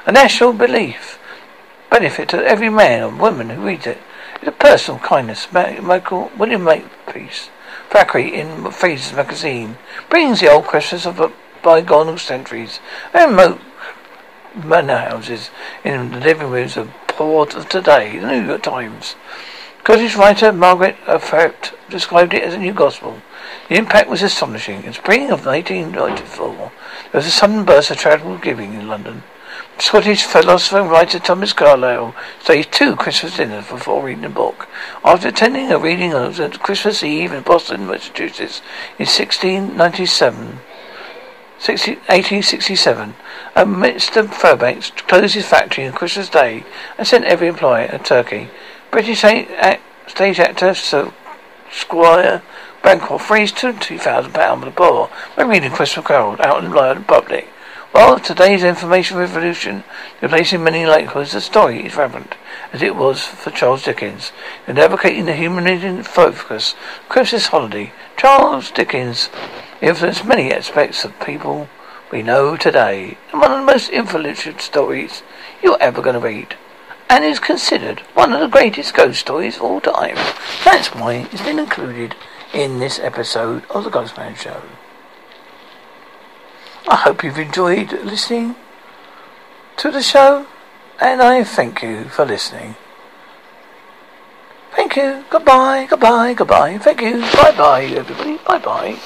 A national belief benefit to every man and woman who reads it. It's a personal kindness. Michael William Makepeace, Thackeray in Fraser's magazine, brings the old questions of the bygone centuries and remote manor houses in the living rooms of poor of today. The New York Times. Scottish writer Margaret Atherton described it as a new gospel. The impact was astonishing. In spring of 1894, there was a sudden burst of charitable giving in London. Scottish philosopher and writer Thomas Carlyle staged two Christmas dinners before reading a book. After attending a reading of Christmas Eve in Boston, Massachusetts in 1697, 1867, Mr. Fairbanks closed his factory on Christmas Day and sent every employee a turkey. British stage actor Sir Squire Bancroft raised twenty thousand pounds for the poor by reading Christmas Carol out in the public. While today's information revolution replacing many likelihoods, the story is relevant, as it was for Charles Dickens. In advocating the humanitarian focus Christmas holiday, Charles Dickens influenced many aspects of people we know today, and one of the most influential stories you're ever going to read. And is considered one of the greatest ghost stories of all time. That's why it's been included in this episode of the Ghostman Show. I hope you've enjoyed listening to the show, and I thank you for listening. Thank you. Goodbye, goodbye, goodbye. Thank you. Bye bye, everybody. Bye bye.